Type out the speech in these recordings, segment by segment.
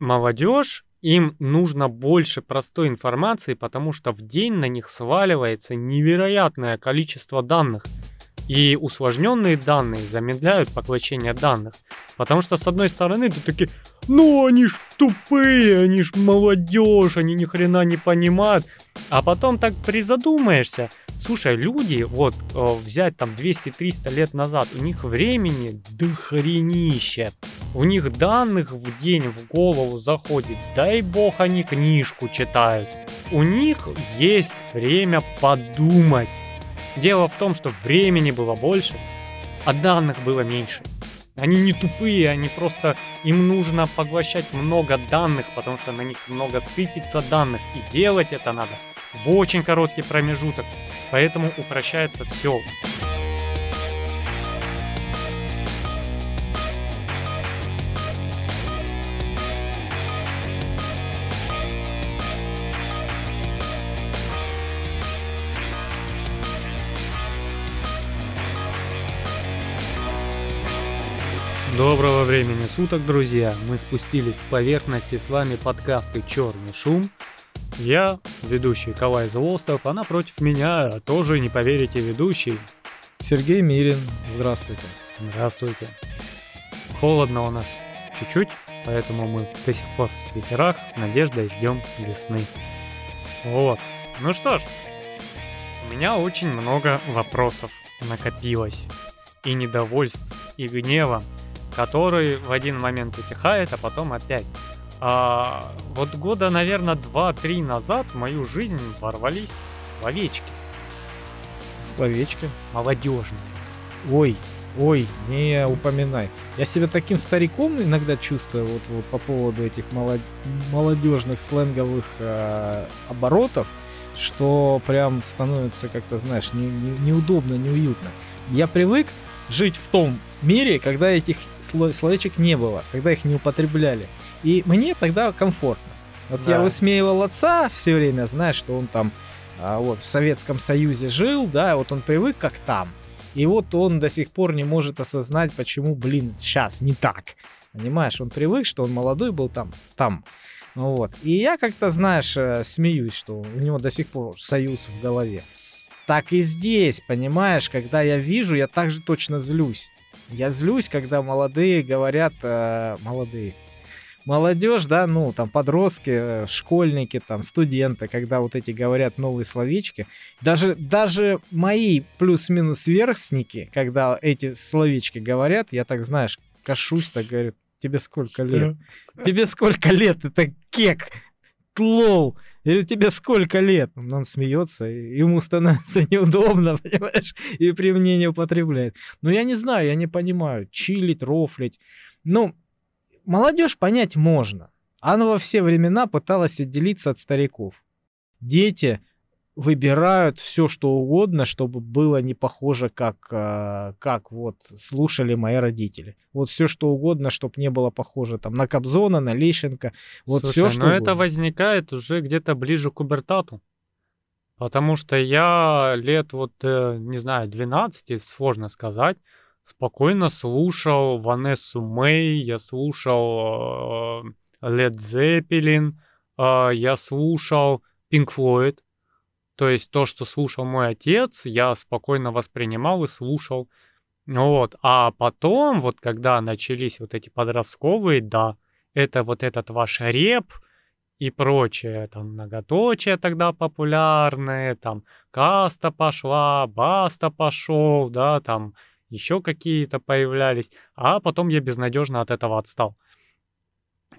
молодежь, им нужно больше простой информации, потому что в день на них сваливается невероятное количество данных. И усложненные данные замедляют поглощение данных. Потому что, с одной стороны, ты такие, ну они ж тупые, они ж молодежь, они ни хрена не понимают. А потом так призадумаешься, слушай, люди, вот, э, взять там 200-300 лет назад, у них времени дохренище. У них данных в день в голову заходит, дай бог они книжку читают. У них есть время подумать. Дело в том, что времени было больше, а данных было меньше. Они не тупые, они просто... Им нужно поглощать много данных, потому что на них много сыпется данных. И делать это надо в очень короткий промежуток. Поэтому упрощается все. Доброго времени суток, друзья! Мы спустились с поверхности, с вами подкасты «Черный шум». Я, ведущий Калай Злостов, а напротив меня тоже, не поверите, ведущий. Сергей Мирин, здравствуйте. Здравствуйте. Холодно у нас чуть-чуть, поэтому мы до сих пор в свитерах с надеждой ждем весны. Вот. Ну что ж, у меня очень много вопросов накопилось. И недовольств, и гнева который в один момент утихает, а потом опять. А, вот года, наверное, 2-3 назад в мою жизнь ворвались словечки. Словечки? Молодежные. Ой, ой, не упоминай. Я себя таким стариком иногда чувствую вот, вот по поводу этих молод... молодежных сленговых э, оборотов, что прям становится как-то, знаешь, не, не, неудобно, неуютно. Я привык жить в том мире, когда этих словечек не было, когда их не употребляли. И мне тогда комфортно. Вот да. я высмеивал отца все время, знаешь, что он там а, вот в Советском Союзе жил, да, вот он привык как там. И вот он до сих пор не может осознать, почему, блин, сейчас не так. Понимаешь, он привык, что он молодой был там, там. Вот. И я как-то, знаешь, э, смеюсь, что у него до сих пор союз в голове. Так и здесь, понимаешь, когда я вижу, я также точно злюсь. Я злюсь, когда молодые говорят, э, молодые, молодежь, да, ну, там, подростки, э, школьники, там, студенты, когда вот эти говорят новые словечки, даже, даже мои плюс-минус верхсники, когда эти словечки говорят, я так, знаешь, кашусь, так говорю, тебе сколько лет? Тебе сколько лет? Это кек, лол. Я говорю, тебе сколько лет? Он смеется, ему становится неудобно, понимаешь, и при мне не употребляет. Но я не знаю, я не понимаю, чилить, рофлить. Ну, молодежь понять можно. Она во все времена пыталась отделиться от стариков. Дети выбирают все, что угодно, чтобы было не похоже, как, а, как вот слушали мои родители. Вот все, что угодно, чтобы не было похоже там на Кобзона, на Лещенко. Вот Слушай, все, что но угодно. это возникает уже где-то ближе к Убертату. Потому что я лет вот, э, не знаю, 12, сложно сказать, спокойно слушал Ванессу Мэй, я слушал Лед э, Зеппелин, э, я слушал Пинк Флойд, то есть то, что слушал мой отец, я спокойно воспринимал и слушал. Вот. А потом, вот когда начались вот эти подростковые, да, это вот этот ваш реп и прочее, там многоточие тогда популярные, там каста пошла, баста пошел, да, там еще какие-то появлялись, а потом я безнадежно от этого отстал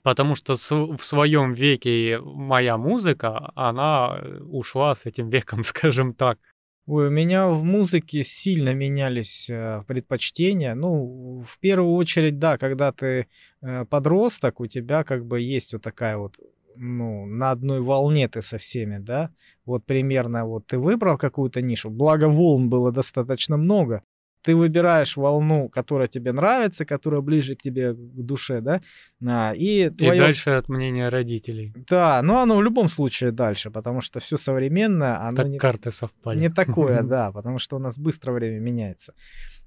потому что в своем веке моя музыка, она э, ушла с этим веком, скажем так. Ой, у меня в музыке сильно менялись э, предпочтения. Ну, в первую очередь, да, когда ты э, подросток, у тебя как бы есть вот такая вот ну, на одной волне ты со всеми, да? Вот примерно вот ты выбрал какую-то нишу, благо волн было достаточно много, ты выбираешь волну, которая тебе нравится, которая ближе к тебе к душе, да, а, и, твое... и дальше от мнения родителей. Да, но оно в любом случае дальше, потому что все современное, оно так не, карты совпали. не такое, да, потому что у нас быстро время меняется.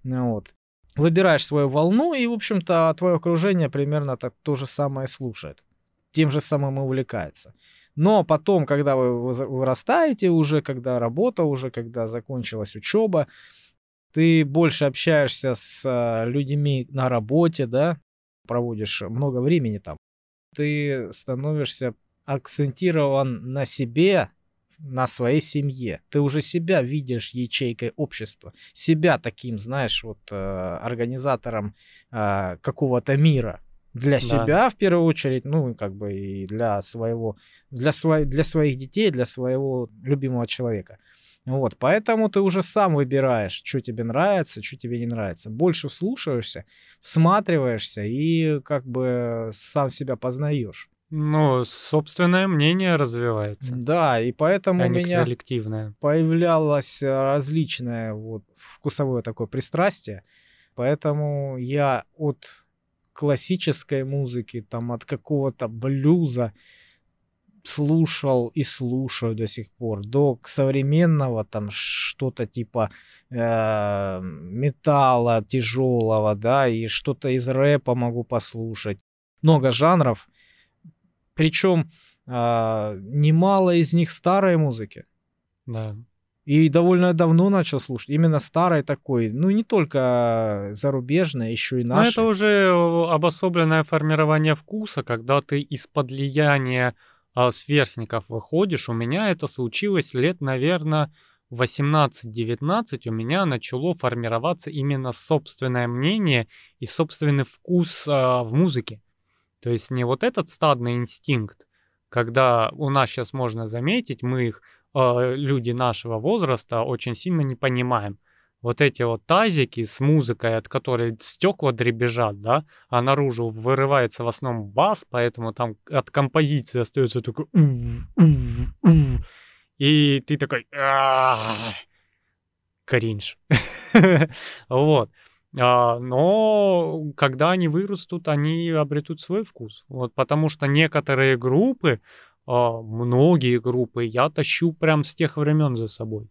Ну вот. Выбираешь свою волну, и, в общем-то, твое окружение примерно так то же самое слушает. тем же самым и увлекается. Но потом, когда вы вырастаете уже, когда работа уже, когда закончилась учеба, ты больше общаешься с а, людьми на работе, да, проводишь много времени там, ты становишься акцентирован на себе, на своей семье. Ты уже себя видишь ячейкой общества, себя таким, знаешь, вот э, организатором э, какого-то мира для да. себя в первую очередь, ну как бы и для своего, для своих, для своих детей, для своего любимого человека. Вот, поэтому ты уже сам выбираешь, что тебе нравится, что тебе не нравится. Больше слушаешься, всматриваешься и как бы сам себя познаешь. Ну, собственное мнение развивается. Да, и поэтому а у меня коллективное. появлялось э, различное вот вкусовое такое пристрастие. Поэтому я от классической музыки, там от какого-то блюза слушал и слушаю до сих пор, до современного там что-то типа э, металла тяжелого, да, и что-то из рэпа могу послушать. Много жанров, причем а, немало из них старой музыки. Да. И довольно давно начал слушать. Именно старой такой. Ну, не только зарубежной, еще и нашей. Но это уже обособленное формирование вкуса, когда ты из-под влияния а, сверстников выходишь. У меня это случилось лет, наверное, 18-19 у меня начало формироваться именно собственное мнение и собственный вкус а, в музыке. То есть не вот этот стадный инстинкт, когда у нас сейчас можно заметить, мы их, э, люди нашего возраста, очень сильно не понимаем. Вот эти вот тазики с музыкой, от которой стекла дребезжат, да, а наружу вырывается в основном бас, поэтому там от композиции остается такой и ты такой кринж. Вот. А, но когда они вырастут, они обретут свой вкус. Вот, потому что некоторые группы, а, многие группы, я тащу прям с тех времен за собой.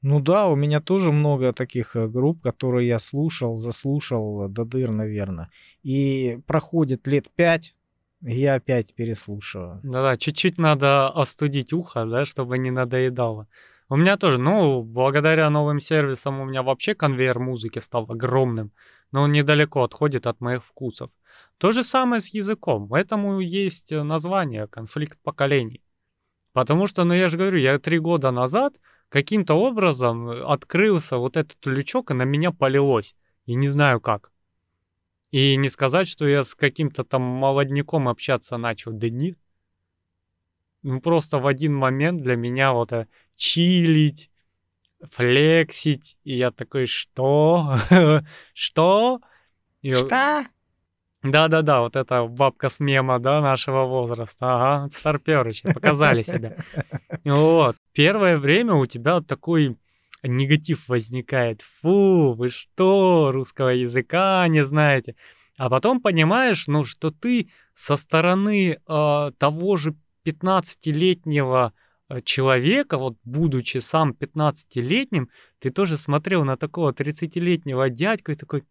Ну да, у меня тоже много таких э, групп, которые я слушал, заслушал до дыр, наверное. И проходит лет пять, я опять переслушиваю. Да-да, чуть-чуть надо остудить ухо, да, чтобы не надоедало. У меня тоже, ну, благодаря новым сервисам у меня вообще конвейер музыки стал огромным, но он недалеко отходит от моих вкусов. То же самое с языком, этому есть название «конфликт поколений». Потому что, ну я же говорю, я три года назад каким-то образом открылся вот этот лючок, и на меня полилось. И не знаю как. И не сказать, что я с каким-то там молодняком общаться начал. Да нет. Ну просто в один момент для меня вот э, чилить, флексить. И я такой, что? что? И... Что? Да-да-да, вот эта бабка с мема, да, нашего возраста. Ага, старперычи, показали себя. Вот. Первое время у тебя такой негатив возникает. Фу, вы что, русского языка не знаете? А потом понимаешь, ну, что ты со стороны э, того же 15-летнего Э, человека, вот будучи сам 15-летним, ты тоже смотрел на такого 30-летнего дядьку и такой,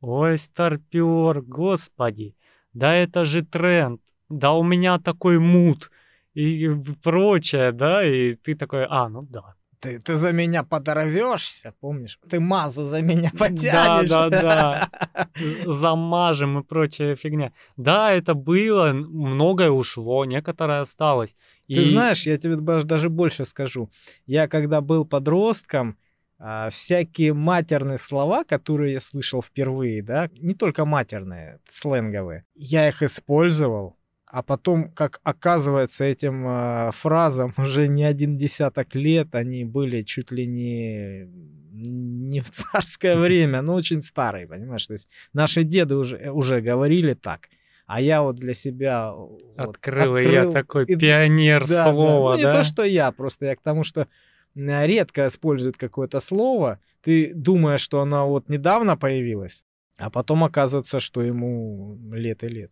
ой, старпер, господи, да это же тренд, да у меня такой мут и прочее, да, и ты такой, а, ну да, ты, ты за меня подорвешься, помнишь? Ты мазу за меня потянешь. Да, да, да. Замажем и прочая фигня. Да, это было, многое ушло, некоторое осталось. Ты и... знаешь, я тебе даже больше скажу. Я когда был подростком, а, всякие матерные слова, которые я слышал впервые, да, не только матерные, сленговые, я их использовал, а потом, как оказывается, этим э, фразам уже не один десяток лет, они были чуть ли не не в царское время, но очень старые, понимаешь? То есть наши деды уже, уже говорили так. А я вот для себя открыл, вот, открыл я такой и, пионер да, слова, да. Ну, не то, что я, просто я к тому, что редко используют какое-то слово, ты думаешь, что оно вот недавно появилось, а потом оказывается, что ему лет и лет.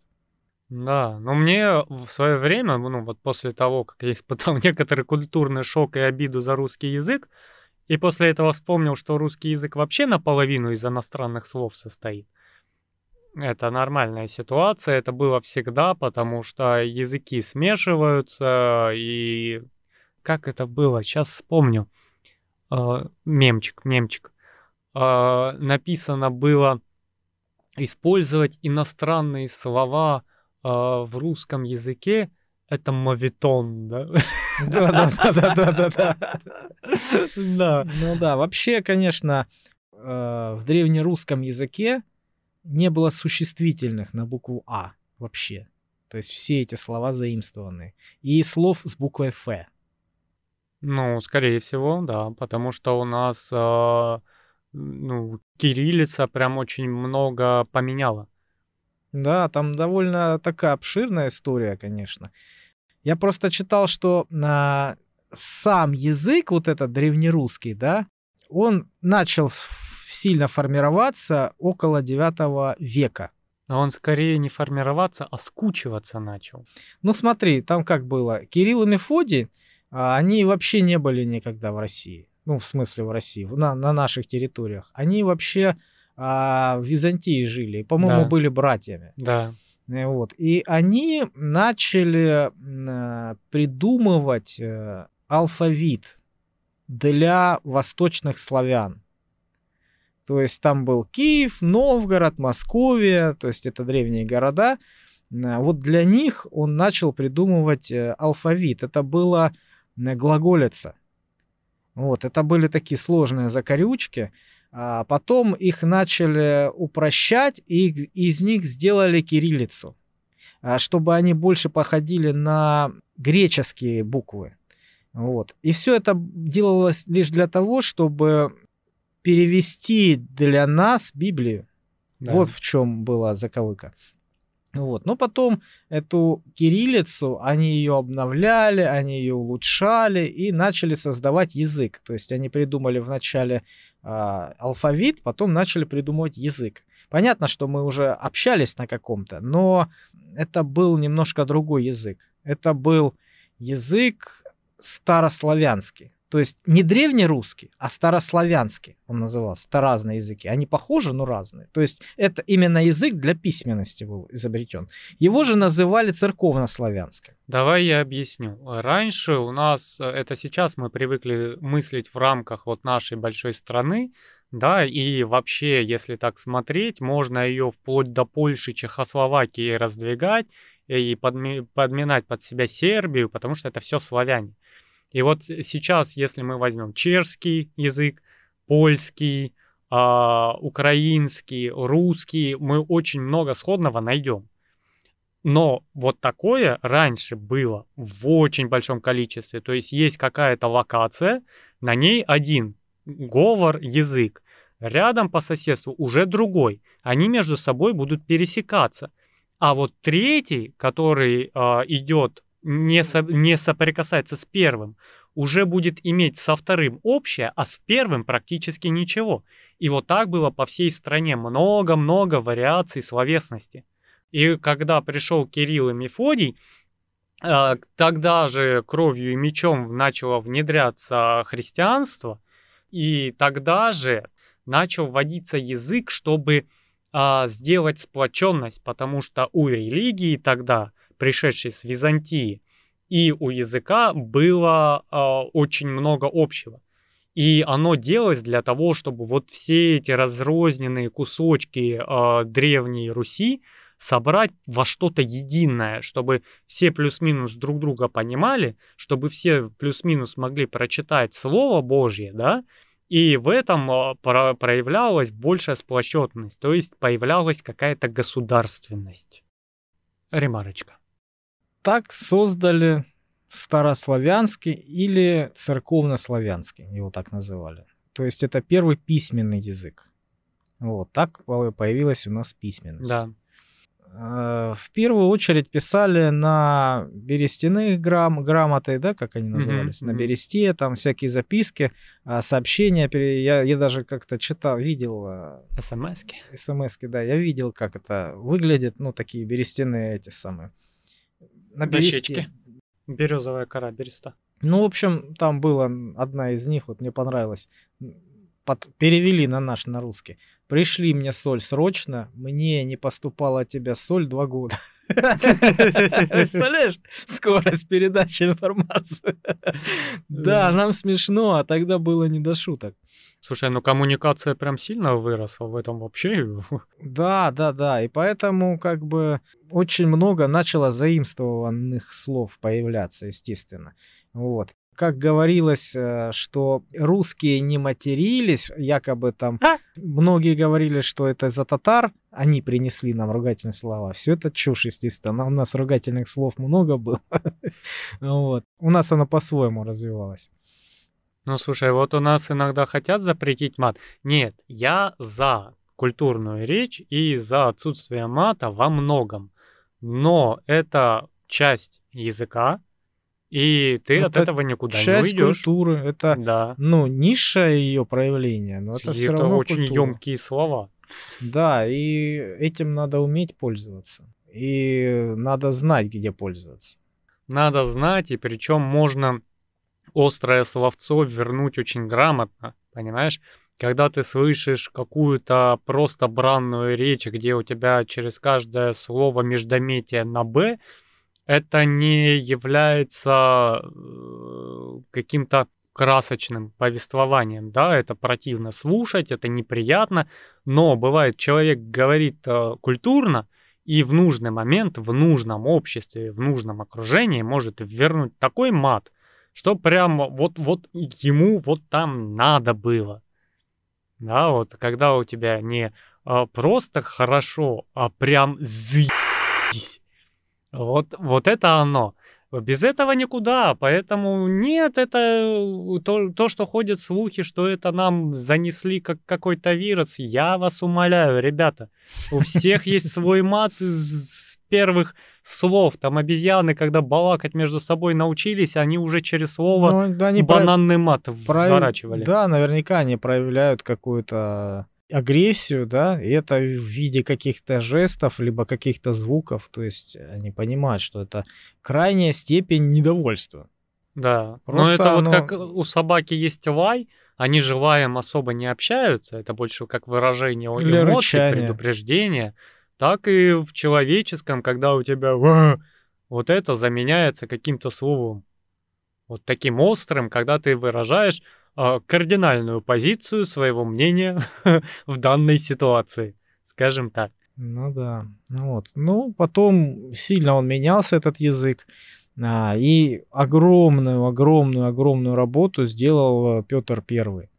Да, но мне в свое время, ну вот после того, как я испытал некоторый культурный шок и обиду за русский язык, и после этого вспомнил, что русский язык вообще наполовину из иностранных слов состоит, Это нормальная ситуация, это было всегда, потому что языки смешиваются, и как это было, сейчас вспомню. Э, мемчик, мемчик. Э, написано было использовать иностранные слова э, в русском языке, это мавитон, да? Да, да, да, да, да, да. Да. Ну да, вообще, конечно, в древнерусском языке не было существительных на букву А вообще. То есть все эти слова заимствованы. И слов с буквой Ф. Ну, скорее всего, да, потому что у нас э, ну, кириллица прям очень много поменяла. Да, там довольно такая обширная история, конечно. Я просто читал, что а, сам язык, вот этот древнерусский, да, он начал сильно формироваться около 9 века. Но он скорее не формироваться, а скучиваться начал. Ну смотри, там как было. Кирилл и Мефодий, а, они вообще не были никогда в России. Ну, в смысле в России, на, на наших территориях. Они вообще а, в Византии жили. По-моему, да. были братьями. Да. Э, вот. И они начали а, придумывать а, алфавит для восточных славян. То есть там был Киев, Новгород, Московия, то есть это древние города. Вот для них он начал придумывать э, алфавит. Это было глаголица. Вот, это были такие сложные закорючки. А потом их начали упрощать, и из них сделали кириллицу, а чтобы они больше походили на греческие буквы. Вот. И все это делалось лишь для того, чтобы перевести для нас Библию. Да. Вот в чем была заковыка. Вот. Но потом эту кириллицу, они ее обновляли, они ее улучшали и начали создавать язык. То есть они придумали вначале алфавит, потом начали придумывать язык. Понятно, что мы уже общались на каком-то, но это был немножко другой язык. Это был язык старославянский. То есть не древнерусский, а старославянский он назывался. Это разные языки. Они похожи, но разные. То есть это именно язык для письменности был изобретен. Его же называли церковнославянским. Давай я объясню. Раньше у нас, э, это сейчас мы привыкли мыслить в рамках вот нашей большой страны, да, и вообще, если так смотреть, можно ее вплоть до Польши, Чехословакии раздвигать и подми- подминать под себя Сербию, потому что это все славяне. И вот сейчас, если мы возьмем чешский язык, польский, э, украинский, русский, мы очень много сходного найдем. Но вот такое раньше было в очень большом количестве. То есть есть какая-то локация, на ней один говор, язык. Рядом по соседству уже другой. Они между собой будут пересекаться. А вот третий, который э, идет не, со, не соприкасается с первым, уже будет иметь со вторым общее, а с первым практически ничего. И вот так было по всей стране много-много вариаций словесности. И когда пришел Кирилл и Мефодий, э, тогда же кровью и мечом начало внедряться христианство, и тогда же начал вводиться язык, чтобы а, сделать сплоченность, потому что у религии тогда пришедшей с Византии, и у языка было э, очень много общего. И оно делалось для того, чтобы вот все эти разрозненные кусочки э, древней Руси собрать во что-то единое, чтобы все плюс-минус друг друга понимали, чтобы все плюс-минус могли прочитать Слово Божье, да, и в этом э, проявлялась большая сплощенность, то есть появлялась какая-то государственность. Ремарочка так создали старославянский или церковнославянский, его так называли. То есть это первый письменный язык. Вот так появилась у нас письменность. Да. Э, в первую очередь писали на берестяных грам, грамоты, да, как они назывались, mm-hmm. на бересте, там всякие записки, а, сообщения. Я, я даже как-то читал, видел... Э, СМСки. СМСки, да, я видел, как это выглядит, ну, такие берестяные эти самые на бересте. Березовая кора береста. Ну, в общем, там была одна из них, вот мне понравилась. Под, перевели на наш, на русский. Пришли мне соль срочно, мне не поступала от тебя соль два года. Представляешь, скорость передачи информации. Да, нам смешно, а тогда было не до шуток. Слушай, ну коммуникация прям сильно выросла в этом вообще. Да, да, да. И поэтому как бы очень много начало заимствованных слов появляться, естественно. Вот. Как говорилось, э, что русские не матерились, якобы там а? многие говорили, что это за татар, они принесли нам ругательные слова. Все это чушь, естественно. У нас ругательных слов много было. вот. У нас оно по-своему развивалось. Ну, слушай, вот у нас иногда хотят запретить мат. Нет, я за культурную речь и за отсутствие мата во многом. Но это часть языка, и ты это от этого никуда часть не уйдешь. культуры, это да. ну низшее ее проявление, но это, это все равно очень культура. емкие слова. Да, и этим надо уметь пользоваться. И надо знать, где пользоваться. Надо знать, и причем можно острое словцо вернуть очень грамотно, понимаешь? Когда ты слышишь какую-то просто бранную речь, где у тебя через каждое слово междометие на «б», это не является э, каким-то красочным повествованием, да, это противно слушать, это неприятно, но бывает, человек говорит э, культурно, и в нужный момент, в нужном обществе, в нужном окружении может вернуть такой мат, что прям вот, вот ему вот там надо было. Да, вот когда у тебя не а, просто хорошо, а прям заебись. Вот, вот это оно. Без этого никуда, поэтому нет, это э, то, то, что ходят слухи, что это нам занесли как какой-то вирус. Я вас умоляю, ребята, у всех есть свой мат с первых слов. Там обезьяны, когда балакать между собой научились, они уже через слово ну, они бананный про... мат вворачивали. Да, наверняка они проявляют какую-то агрессию, да, и это в виде каких-то жестов, либо каких-то звуков, то есть они понимают, что это крайняя степень недовольства. Да, Просто, но это вот как у собаки есть лай, они же лаем особо не общаются, это больше как выражение эмоций, предупреждения, так и в человеческом, когда у тебя вот это заменяется каким-то словом, вот таким острым, когда ты выражаешь э, кардинальную позицию своего мнения в данной ситуации, скажем так. Ну да, ну вот. Ну, потом сильно он менялся, этот язык. А, и огромную, огромную, огромную работу сделал Петр Первый.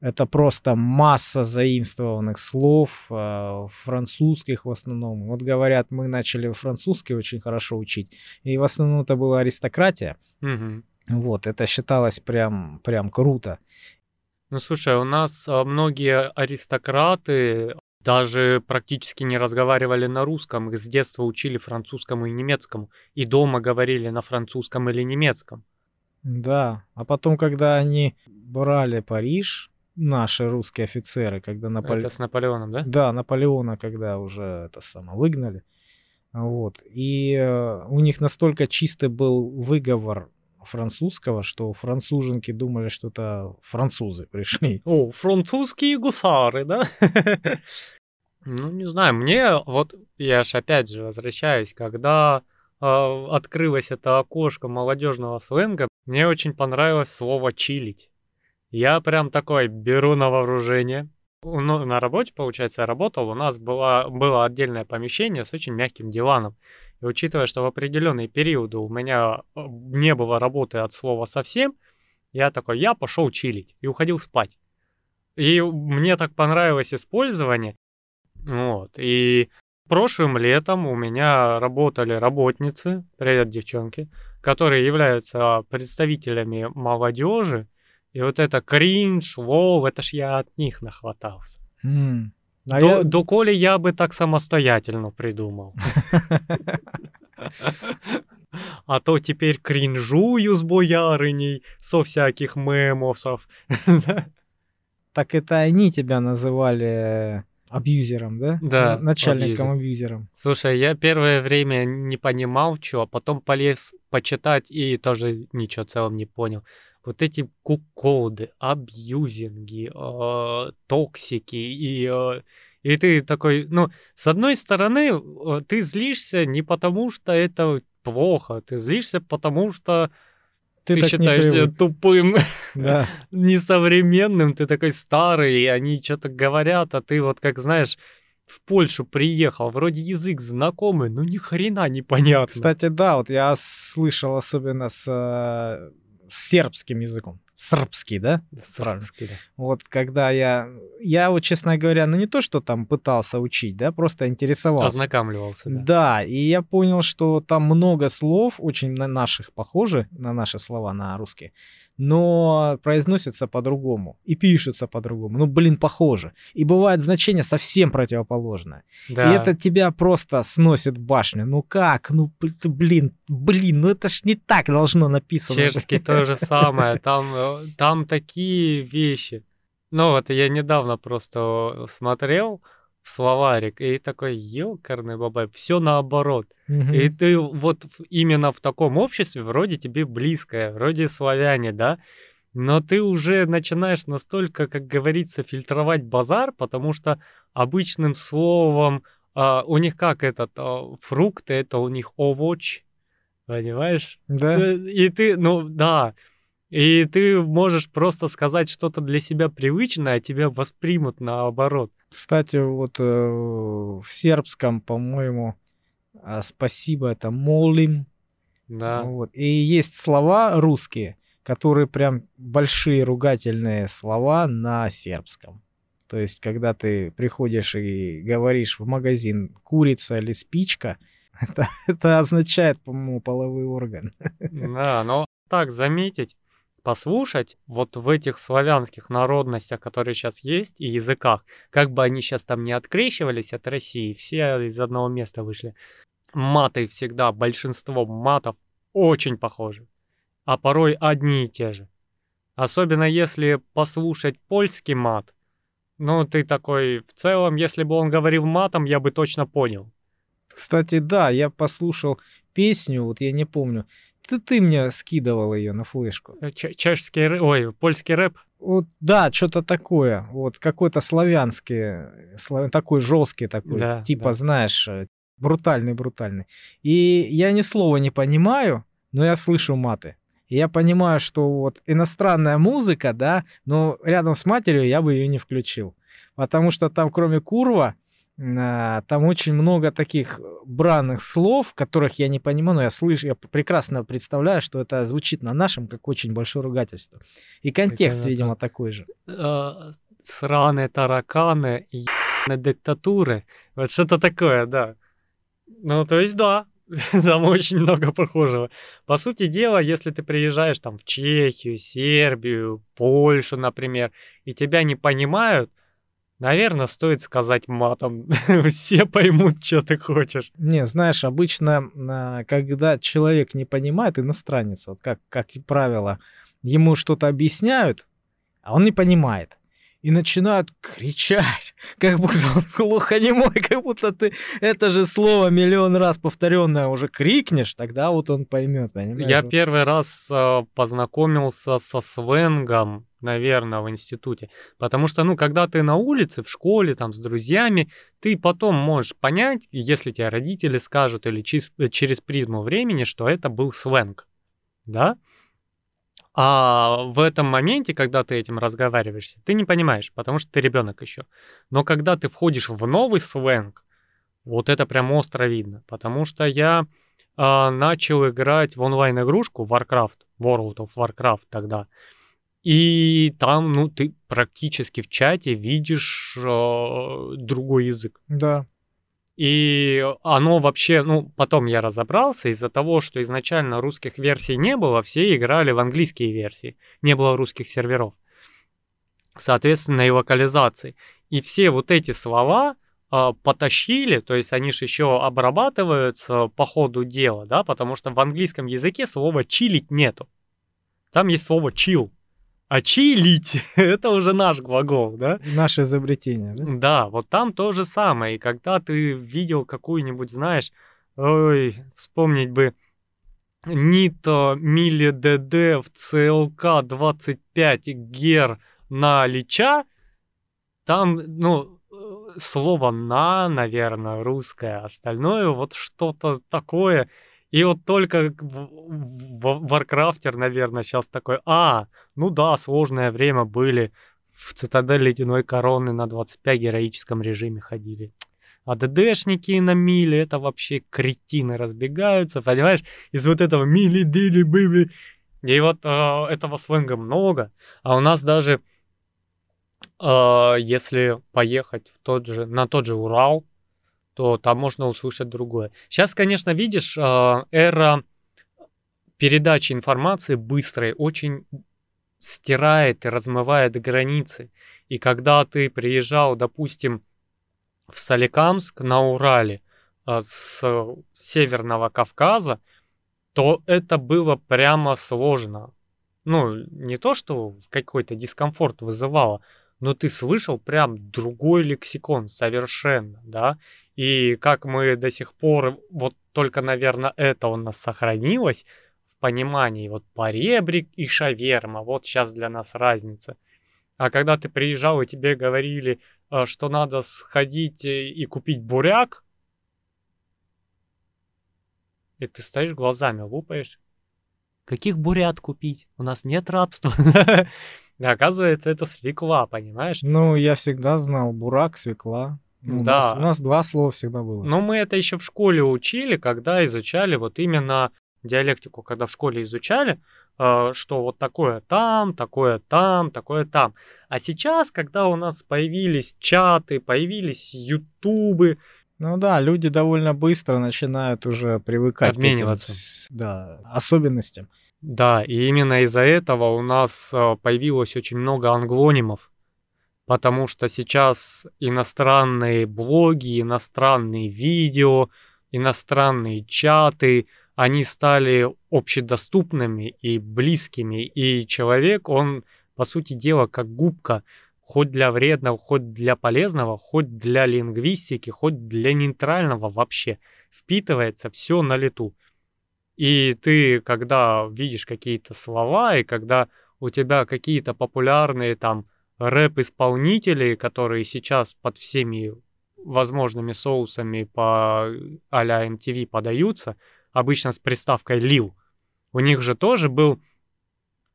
Это просто масса заимствованных слов, э, французских в основном. Вот говорят, мы начали французский очень хорошо учить, и в основном это была аристократия. Угу. Вот, это считалось прям, прям круто. Ну, слушай, у нас а, многие аристократы даже практически не разговаривали на русском, их с детства учили французскому и немецкому, и дома говорили на французском или немецком. Да, а потом, когда они брали Париж, наши русские офицеры, когда Наполеон... Это с Наполеоном, да? Да, Наполеона, когда уже это самое выгнали. Вот. И э, у них настолько чистый был выговор французского, что француженки думали, что это французы пришли. О, французские гусары, да? Ну, не знаю, мне вот, я ж опять же возвращаюсь, когда э, открылось это окошко молодежного сленга, мне очень понравилось слово «чилить». Я прям такой беру на вооружение. Ну, на работе, получается, я работал, у нас было, было отдельное помещение с очень мягким диваном. И учитывая, что в определенные периоды у меня э, не было работы от слова совсем, я такой, я пошел чилить и уходил спать. И мне так понравилось использование. Вот. И прошлым летом у меня работали работницы, привет, девчонки, которые являются представителями молодежи. И вот это кринж, лол, это ж я от них нахватался. Mm. А до, я... до коли я бы так самостоятельно придумал. А то теперь кринжую с боярыней со всяких мемосов. Так это они тебя называли абьюзером, да? Да. Начальником абьюзером. Слушай, я первое время не понимал, что, а потом полез почитать и тоже ничего целом не понял. Вот эти куколды, абьюзинги, э, токсики и э, и ты такой, ну, с одной стороны, э, ты злишься не потому, что это плохо, ты злишься потому, что ты, ты считаешься тупым, да. несовременным, ты такой старый, и они что-то говорят, а ты вот как знаешь, в Польшу приехал, вроде язык знакомый, но ни хрена не понятно. Кстати, да, вот я слышал особенно с сербским языком сербский, да? Сербский, да. Вот когда я, я вот, честно говоря, ну не то, что там пытался учить, да, просто интересовался. Ознакомливался, да. Да, и я понял, что там много слов, очень на наших похожи, на наши слова, на русские, но произносятся по-другому и пишутся по-другому. Ну, блин, похоже. И бывает значение совсем противоположное. Да. И это тебя просто сносит башню. Ну как? Ну, блин, блин, ну это ж не так должно написано. Чешский то же самое. Там, э, там такие вещи. Ну, вот я недавно просто смотрел, словарик, и такой, ёкарный бабай, все наоборот. Угу. И ты вот именно в таком обществе вроде тебе близкое, вроде славяне, да, но ты уже начинаешь настолько, как говорится, фильтровать базар, потому что обычным словом а, у них как этот а, фрукты, это у них овощ, понимаешь? Да. Э, и ты, ну да, и ты можешь просто сказать что-то для себя привычное, а тебя воспримут наоборот. Кстати, вот э, в сербском, по-моему, э, спасибо это молим. Да. Вот. И есть слова русские, которые прям большие ругательные слова на сербском. То есть, когда ты приходишь и говоришь в магазин курица или спичка, это, это означает, по-моему, половой орган. Да, но так заметить, послушать вот в этих славянских народностях, которые сейчас есть, и языках, как бы они сейчас там не открещивались от России, все из одного места вышли. Маты всегда, большинство матов очень похожи, а порой одни и те же. Особенно если послушать польский мат, ну ты такой, в целом, если бы он говорил матом, я бы точно понял. Кстати, да, я послушал песню, вот я не помню, ты, ты мне скидывал ее на флешку. Э, ч- чешский, ой, польский рэп? Вот, да, что-то такое. Вот какой-то славянский, слав... такой жесткий такой, да, типа, да. знаешь, э, брутальный-брутальный. И я ни слова не понимаю, но я слышу маты. И я понимаю, что вот иностранная музыка, да, но рядом с матерью я бы ее не включил. Потому что там кроме курва, там очень много таких бранных слов, которых я не понимаю, но я слышу, я прекрасно представляю, что это звучит на нашем как очень большое ругательство. И контекст, это, видимо, такой же. Э, сраные тараканы, ебаные диктатуры. Вот что-то такое, да. Ну, то есть, да, там очень много похожего. По сути дела, если ты приезжаешь там в Чехию, Сербию, Польшу, например, и тебя не понимают, Наверное, стоит сказать матом. Все поймут, что ты хочешь. Не, знаешь, обычно, а, когда человек не понимает, иностранец, вот как, как правило, ему что-то объясняют, а он не понимает и начинают кричать, как будто он глухонемой, как будто ты это же слово миллион раз повторенное уже крикнешь, тогда вот он поймет, понимаешь? Я первый раз э, познакомился со свенгом, наверное, в институте, потому что, ну, когда ты на улице, в школе, там, с друзьями, ты потом можешь понять, если тебе родители скажут или через, через призму времени, что это был сленг, да? А в этом моменте, когда ты этим разговариваешься, ты не понимаешь, потому что ты ребенок еще. Но когда ты входишь в новый сленг, вот это прям остро видно. Потому что я а, начал играть в онлайн-игрушку Warcraft, World of Warcraft тогда. И там, ну, ты практически в чате видишь э, другой язык. Да. И оно вообще, ну, потом я разобрался, из-за того, что изначально русских версий не было, все играли в английские версии, не было русских серверов. Соответственно, и локализации. И все вот эти слова э, потащили, то есть они же еще обрабатываются по ходу дела, да, потому что в английском языке слова чилить нету. Там есть слово chill. А чилить — это уже наш глагол, да? Наше изобретение, да? Да, вот там то же самое. И когда ты видел какую-нибудь, знаешь, ой, вспомнить бы Нито мили ДД в ЦЛК 25 гер на Лича, там, ну, э, слово «на», наверное, русское, остальное вот что-то такое. И вот только Варкрафтер, наверное, сейчас такой, а, ну да, сложное время были, в цитадель ледяной короны на 25 героическом режиме ходили. А ДДшники на миле, это вообще кретины разбегаются, понимаешь? Из вот этого мили, дили, были. И вот э, этого сленга много. А у нас даже, э, если поехать в тот же, на тот же Урал, то там можно услышать другое. Сейчас, конечно, видишь, э, эра передачи информации быстрой очень стирает и размывает границы. И когда ты приезжал, допустим, в Соликамск на Урале э, с Северного Кавказа, то это было прямо сложно. Ну, не то, что какой-то дискомфорт вызывало, но ты слышал прям другой лексикон совершенно, да, и как мы до сих пор, вот только, наверное, это у нас сохранилось в понимании, вот поребрик и шаверма, вот сейчас для нас разница. А когда ты приезжал и тебе говорили, э, что надо сходить и купить буряк, и ты стоишь глазами лупаешь. Каких бурят купить? У нас нет рабства. Оказывается, это свекла, понимаешь? Ну, я всегда знал бурак, свекла. Ну, да. У нас, у нас два слова всегда было. Но мы это еще в школе учили, когда изучали вот именно диалектику, когда в школе изучали, э, что вот такое там, такое там, такое там. А сейчас, когда у нас появились чаты, появились ютубы, ну да, люди довольно быстро начинают уже привыкать Обмениваться. к этим да, особенностям. Да, и именно из-за этого у нас э, появилось очень много англонимов, потому что сейчас иностранные блоги, иностранные видео, иностранные чаты, они стали общедоступными и близкими, и человек, он, по сути дела, как губка, хоть для вредного, хоть для полезного, хоть для лингвистики, хоть для нейтрального вообще. Впитывается все на лету. И ты, когда видишь какие-то слова, и когда у тебя какие-то популярные там рэп-исполнители, которые сейчас под всеми возможными соусами по а-ля MTV подаются, обычно с приставкой «лил», у них же тоже был,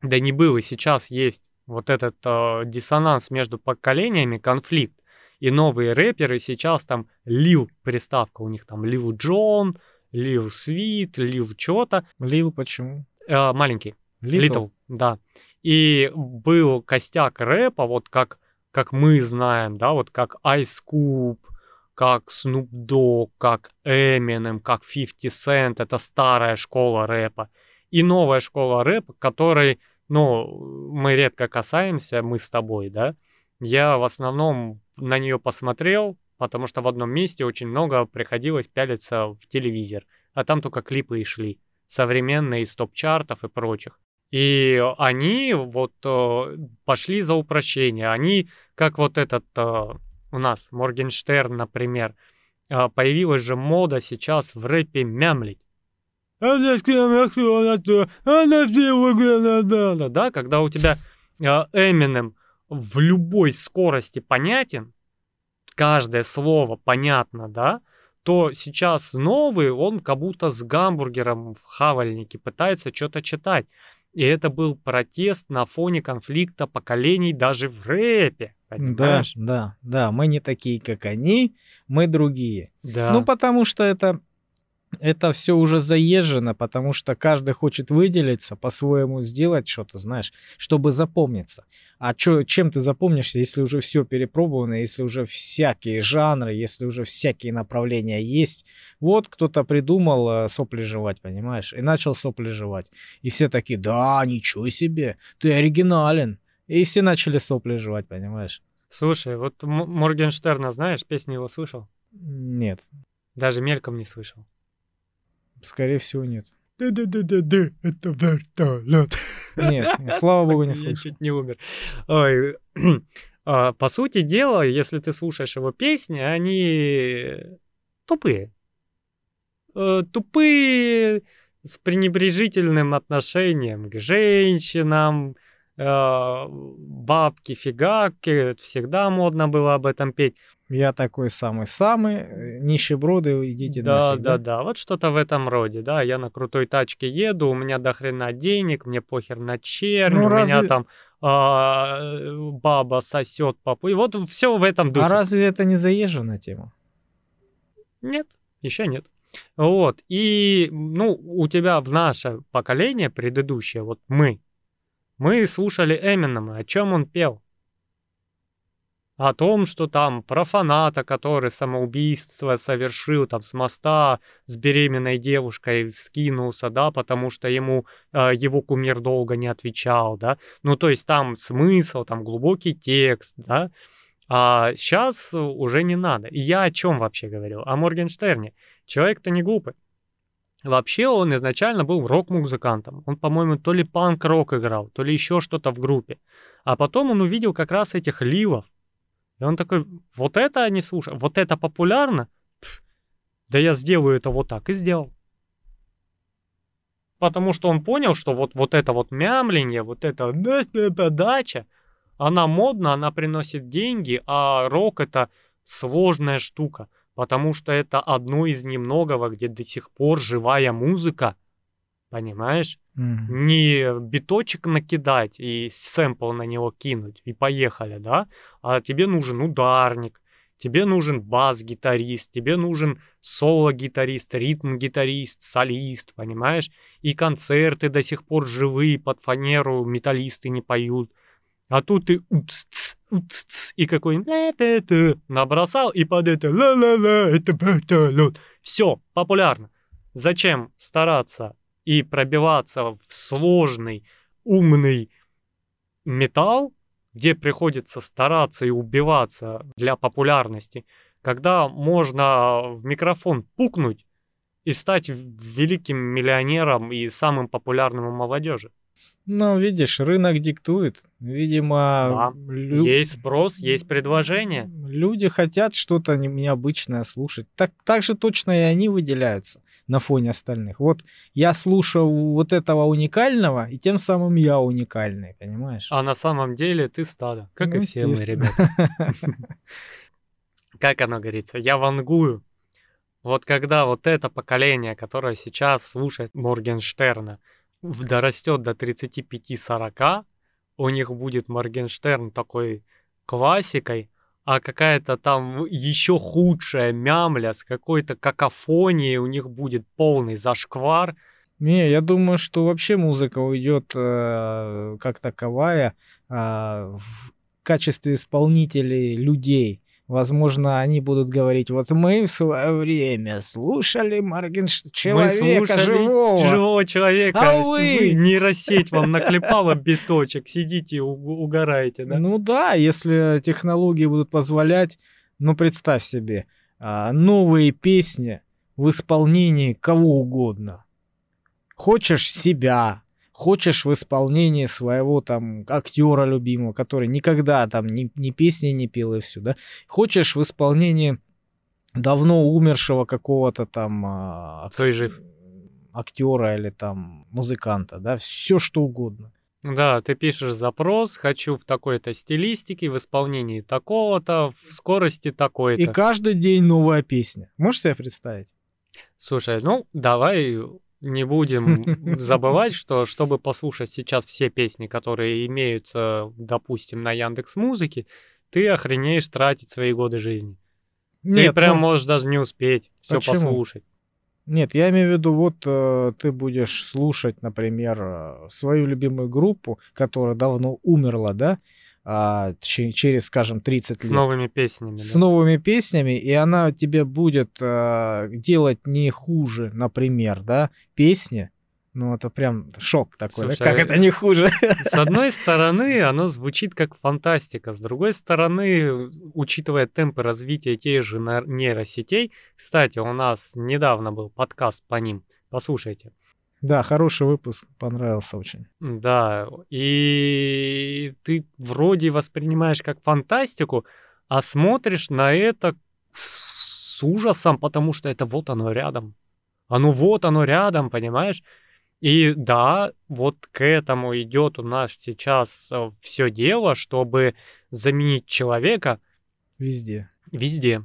да не был, и сейчас есть вот этот э, диссонанс между поколениями, конфликт. И новые рэперы сейчас там Лил приставка, у них там Лил Джон, Лил Свит, Лил что-то. Лил почему? Э, маленький. Литл, да. И был костяк рэпа, вот как, как мы знаем, да, вот как Ice Cube, как Snoop Dogg, как Eminem, как 50 Cent, это старая школа рэпа. И новая школа рэпа, которой ну, мы редко касаемся, мы с тобой, да, я в основном на нее посмотрел, потому что в одном месте очень много приходилось пялиться в телевизор, а там только клипы и шли, современные из топ-чартов и прочих. И они вот э, пошли за упрощение. Они, как вот этот э, у нас, Моргенштерн, например, э, появилась же мода сейчас в рэпе мямлить. Да, когда у тебя Эминем в любой скорости понятен, каждое слово понятно, да, то сейчас новый, он как будто с гамбургером в хавальнике пытается что-то читать. И это был протест на фоне конфликта поколений даже в рэпе. Понимаешь? Да, да, да. Мы не такие, как они, мы другие. Да. Ну, потому что это это все уже заезжено, потому что каждый хочет выделиться, по-своему сделать что-то, знаешь, чтобы запомниться. А чё, чем ты запомнишься, если уже все перепробовано, если уже всякие жанры, если уже всякие направления есть? Вот кто-то придумал э, сопли жевать, понимаешь, и начал сопли жевать. И все такие, да, ничего себе, ты оригинален. И все начали сопли жевать, понимаешь? Слушай, вот Моргенштерна знаешь, песню его слышал? Нет. Даже мельком не слышал. Скорее всего, нет. Да-да-да-да-да, это вертолет. Нет, слава богу, не слышал. Я чуть не умер. Ой, а, по сути дела, если ты слушаешь его песни, они тупые. Э, тупые, с пренебрежительным отношением к женщинам, э, бабки, фигакки, это всегда модно было об этом петь. Я такой самый-самый, э, нищеброды, идите Да, нафиг, да, да, вот что-то в этом роде, да, я на крутой тачке еду, у меня до хрена денег, мне похер на чернь, Ну, у меня разве- там а, баба сосет папу, и вот все в этом духе. А разве это не заезженная тема? Нет, еще нет. Вот, и, ну, у тебя в наше поколение предыдущее, вот мы, мы слушали Эминема, о чем он пел? О том, что там про фаната, который самоубийство совершил там с моста с беременной девушкой, скинулся, да, потому что ему э, его кумир долго не отвечал, да. Ну, то есть там смысл, там глубокий текст, да. А сейчас уже не надо. И я о чем вообще говорил? О Моргенштерне. Человек-то не глупый. Вообще он изначально был рок-музыкантом. Он, по-моему, то ли панк-рок играл, то ли еще что-то в группе. А потом он увидел как раз этих ливов. И он такой, вот это не слушаю, вот это популярно? Да я сделаю это вот так. И сделал. Потому что он понял, что вот, вот это вот мямленье, вот это подача, она модна, она приносит деньги, а рок это сложная штука, потому что это одно из немногого, где до сих пор живая музыка, понимаешь? Мгм. Не биточек накидать и сэмпл на него кинуть и поехали, да? А тебе нужен ударник, тебе нужен бас-гитарист, тебе нужен соло-гитарист, ритм-гитарист, солист, понимаешь? И концерты до сих пор живые, под фанеру металлисты не поют. А тут ты уц-ц, уц-ц, и какой-нибудь набросал, и под это ла-ла-ла, это вертолет. Все, популярно. Зачем стараться и пробиваться в сложный, умный металл, где приходится стараться и убиваться для популярности, когда можно в микрофон пукнуть и стать великим миллионером и самым популярным у молодежи. Ну, видишь, рынок диктует. Видимо, Да. лю- Есть спрос, есть предложение. люди хотят что-то не- необычное слушать. Так, так же точно и они выделяются на фоне остальных. Вот я слушаю вот этого уникального, и тем самым я уникальный, понимаешь? А на самом деле ты стадо, как Ну, и все мы, ребята. Как оно говорится, я вангую. Вот когда вот это поколение, которое сейчас слушает Моргенштерна, дорастет до 35-40, у них будет Моргенштерн такой классикой, а какая-то там еще худшая мямля с какой-то какофонией у них будет полный зашквар. Не, я думаю, что вообще музыка уйдет э, как таковая а, в качестве исполнителей людей. Возможно, они будут говорить, вот мы в свое время слушали Мы человека слушали живого. живого человека. А вы... вы? нейросеть вам наклепала биточек, сидите, у- угораете, да? Ну да, если технологии будут позволять, ну представь себе, а, новые песни в исполнении кого угодно. Хочешь себя, хочешь в исполнении своего там актера любимого, который никогда там ни, ни песни не пел и все, да. Хочешь в исполнении давно умершего какого-то там а, Свой жив. актера или там музыканта, да, все что угодно. Да, ты пишешь запрос, хочу в такой-то стилистике, в исполнении такого-то, в скорости такой-то. И каждый день новая песня. Можешь себе представить? Слушай, ну давай не будем забывать, что чтобы послушать сейчас все песни, которые имеются, допустим, на Яндекс Музыке, ты охренеешь тратить свои годы жизни. ты Нет, прям ну, можешь даже не успеть все Почему? послушать. нет, я имею в виду, вот э, ты будешь слушать, например, э, свою любимую группу, которая давно умерла, да, а, че- через, скажем, 30 С лет. новыми песнями. с да. новыми песнями, и она тебе будет э, делать не хуже, например, да, песни. Ну, это прям шок такой, да? Слушай, Как это не хуже? С одной стороны, оно звучит как фантастика. С другой стороны, учитывая темпы развития тех же нейросетей, кстати, у нас недавно был подкаст по ним. Послушайте. Да, хороший выпуск, понравился очень. Да, и ты вроде воспринимаешь как фантастику, а смотришь на это с ужасом, потому что это вот оно рядом. Оно вот, оно рядом, понимаешь? И да, вот к этому идет у нас сейчас все дело, чтобы заменить человека Везде. везде.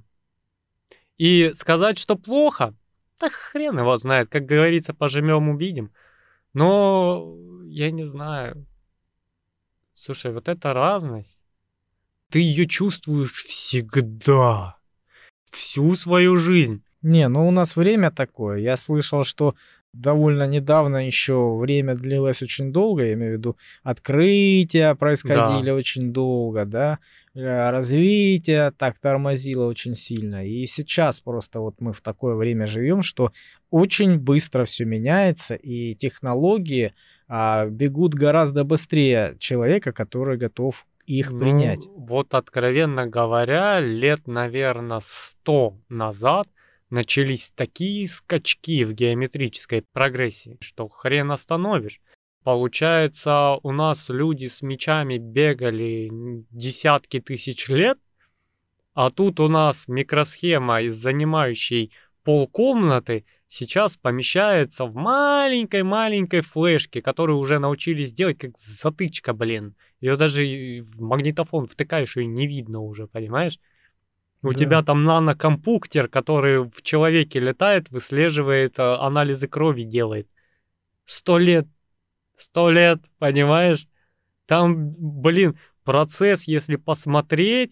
И сказать, что плохо, да хрен его знает, как говорится, пожмем, увидим. Но я не знаю. Слушай, вот эта разность, ты ее чувствуешь всегда, всю свою жизнь. Не, ну у нас время такое. Я слышал, что довольно недавно еще время длилось очень долго, я имею в виду открытия происходили Да. очень долго, да, э, развитие так тормозило очень сильно. И сейчас просто вот мы в такое время живем, что очень быстро все меняется, и технологии а, бегут гораздо быстрее человека, который готов их Ну, принять. вот откровенно говоря, лет, наверное, сто назад начались такие скачки в геометрической прогрессии, что хрен остановишь. Получается, у нас люди с мечами бегали десятки тысяч лет, а тут у нас микросхема, из занимающей полкомнаты, сейчас помещается в маленькой-маленькой флешке, которую уже научились делать как затычка, блин. Ее даже в магнитофон втыкаешь, и не видно уже, понимаешь? У Да. тебя там нанокомпуктер, который в человеке летает, выслеживает, э, анализы крови делает. Сто лет, сто лет, понимаешь? Там, блин, процесс, если посмотреть,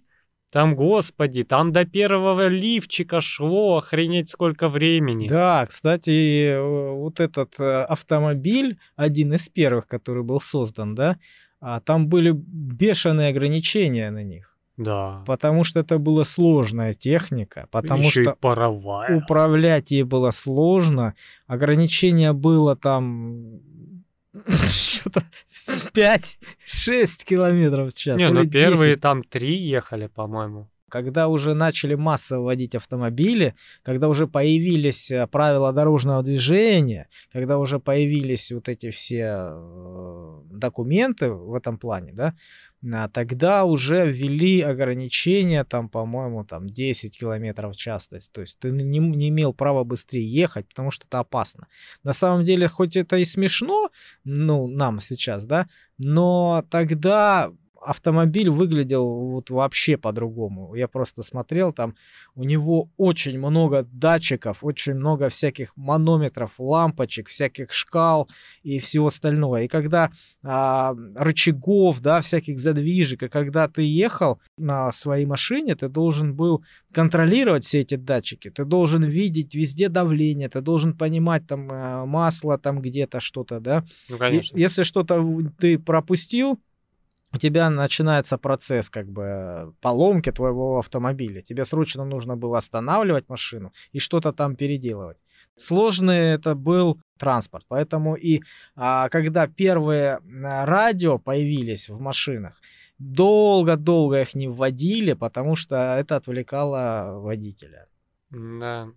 там, господи, там до первого лифчика шло, охренеть сколько времени. Да, кстати, э, вот этот э, автомобиль, один из первых, который был создан, да, а, там были бешеные ограничения на них, Да. потому что это была сложная техника, потому Еще что и паровая. управлять ей было сложно, ограничение было там что-то 5-6 километров в час. Не, ну первые 10. там три ехали, по-моему. Когда уже начали массово водить автомобили, когда уже появились э, правила дорожного движения, когда уже появились вот эти все э, документы в этом плане, да, тогда уже ввели ограничения, там, по-моему, там 10 километров в час. То есть ты не, не имел права быстрее ехать, потому что это опасно. На самом деле, хоть это и смешно, ну, нам сейчас, да, но тогда автомобиль выглядел вот вообще по-другому. Я просто смотрел, там у него очень много датчиков, очень много всяких манометров, лампочек, всяких шкал и всего остального. И когда а, рычагов, да, всяких задвижек, и когда ты ехал на своей машине, ты должен был контролировать все эти датчики, ты должен видеть везде давление, ты должен понимать там э, масло там где-то что-то, да, Ну, и конечно. Если что-то в- ты пропустил, у тебя начинается процесс как бы поломки твоего автомобиля. Тебе срочно нужно было останавливать машину и что-то там переделывать. Сложный это был транспорт, поэтому и а, когда первые радио появились в машинах, долго-долго их не вводили, потому что это отвлекало водителя. Да.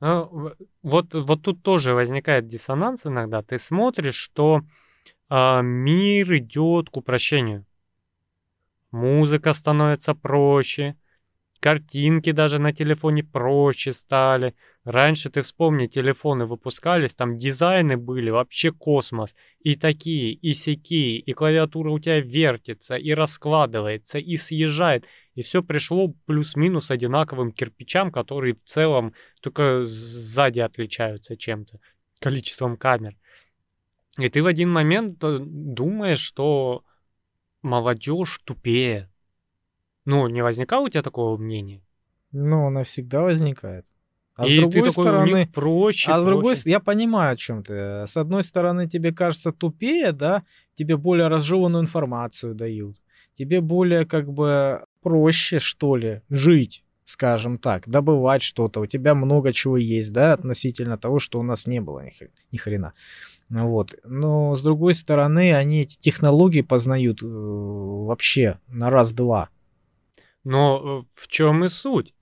Ну, вот, вот тут тоже возникает диссонанс иногда. Ты смотришь, что а, мир идет к упрощению. Музыка становится проще, картинки даже на телефоне проще стали. Раньше, ты вспомни, телефоны выпускались, там дизайны были вообще космос. И такие, и сякие, и клавиатура у тебя вертится, и раскладывается, и съезжает. И все пришло плюс-минус одинаковым кирпичам, которые в целом только сзади отличаются чем-то, количеством камер. И ты в один момент э, думаешь, что молодежь тупее. Ну, не возникало у тебя такого мнения? Но оно всегда возникает. А И с другой ты такой, стороны, проще, А с другой проще. стороны, я понимаю, о чем ты. С одной стороны, тебе кажется тупее, да, тебе более разжеванную информацию дают. Тебе более как бы проще, что ли, жить, скажем так, добывать что-то. У тебя много чего есть, да, относительно того, что у нас не было ни хрена. Ну Вот. Но с другой стороны, они эти технологии познают э, вообще на раз-два. Но э, в чем и суть?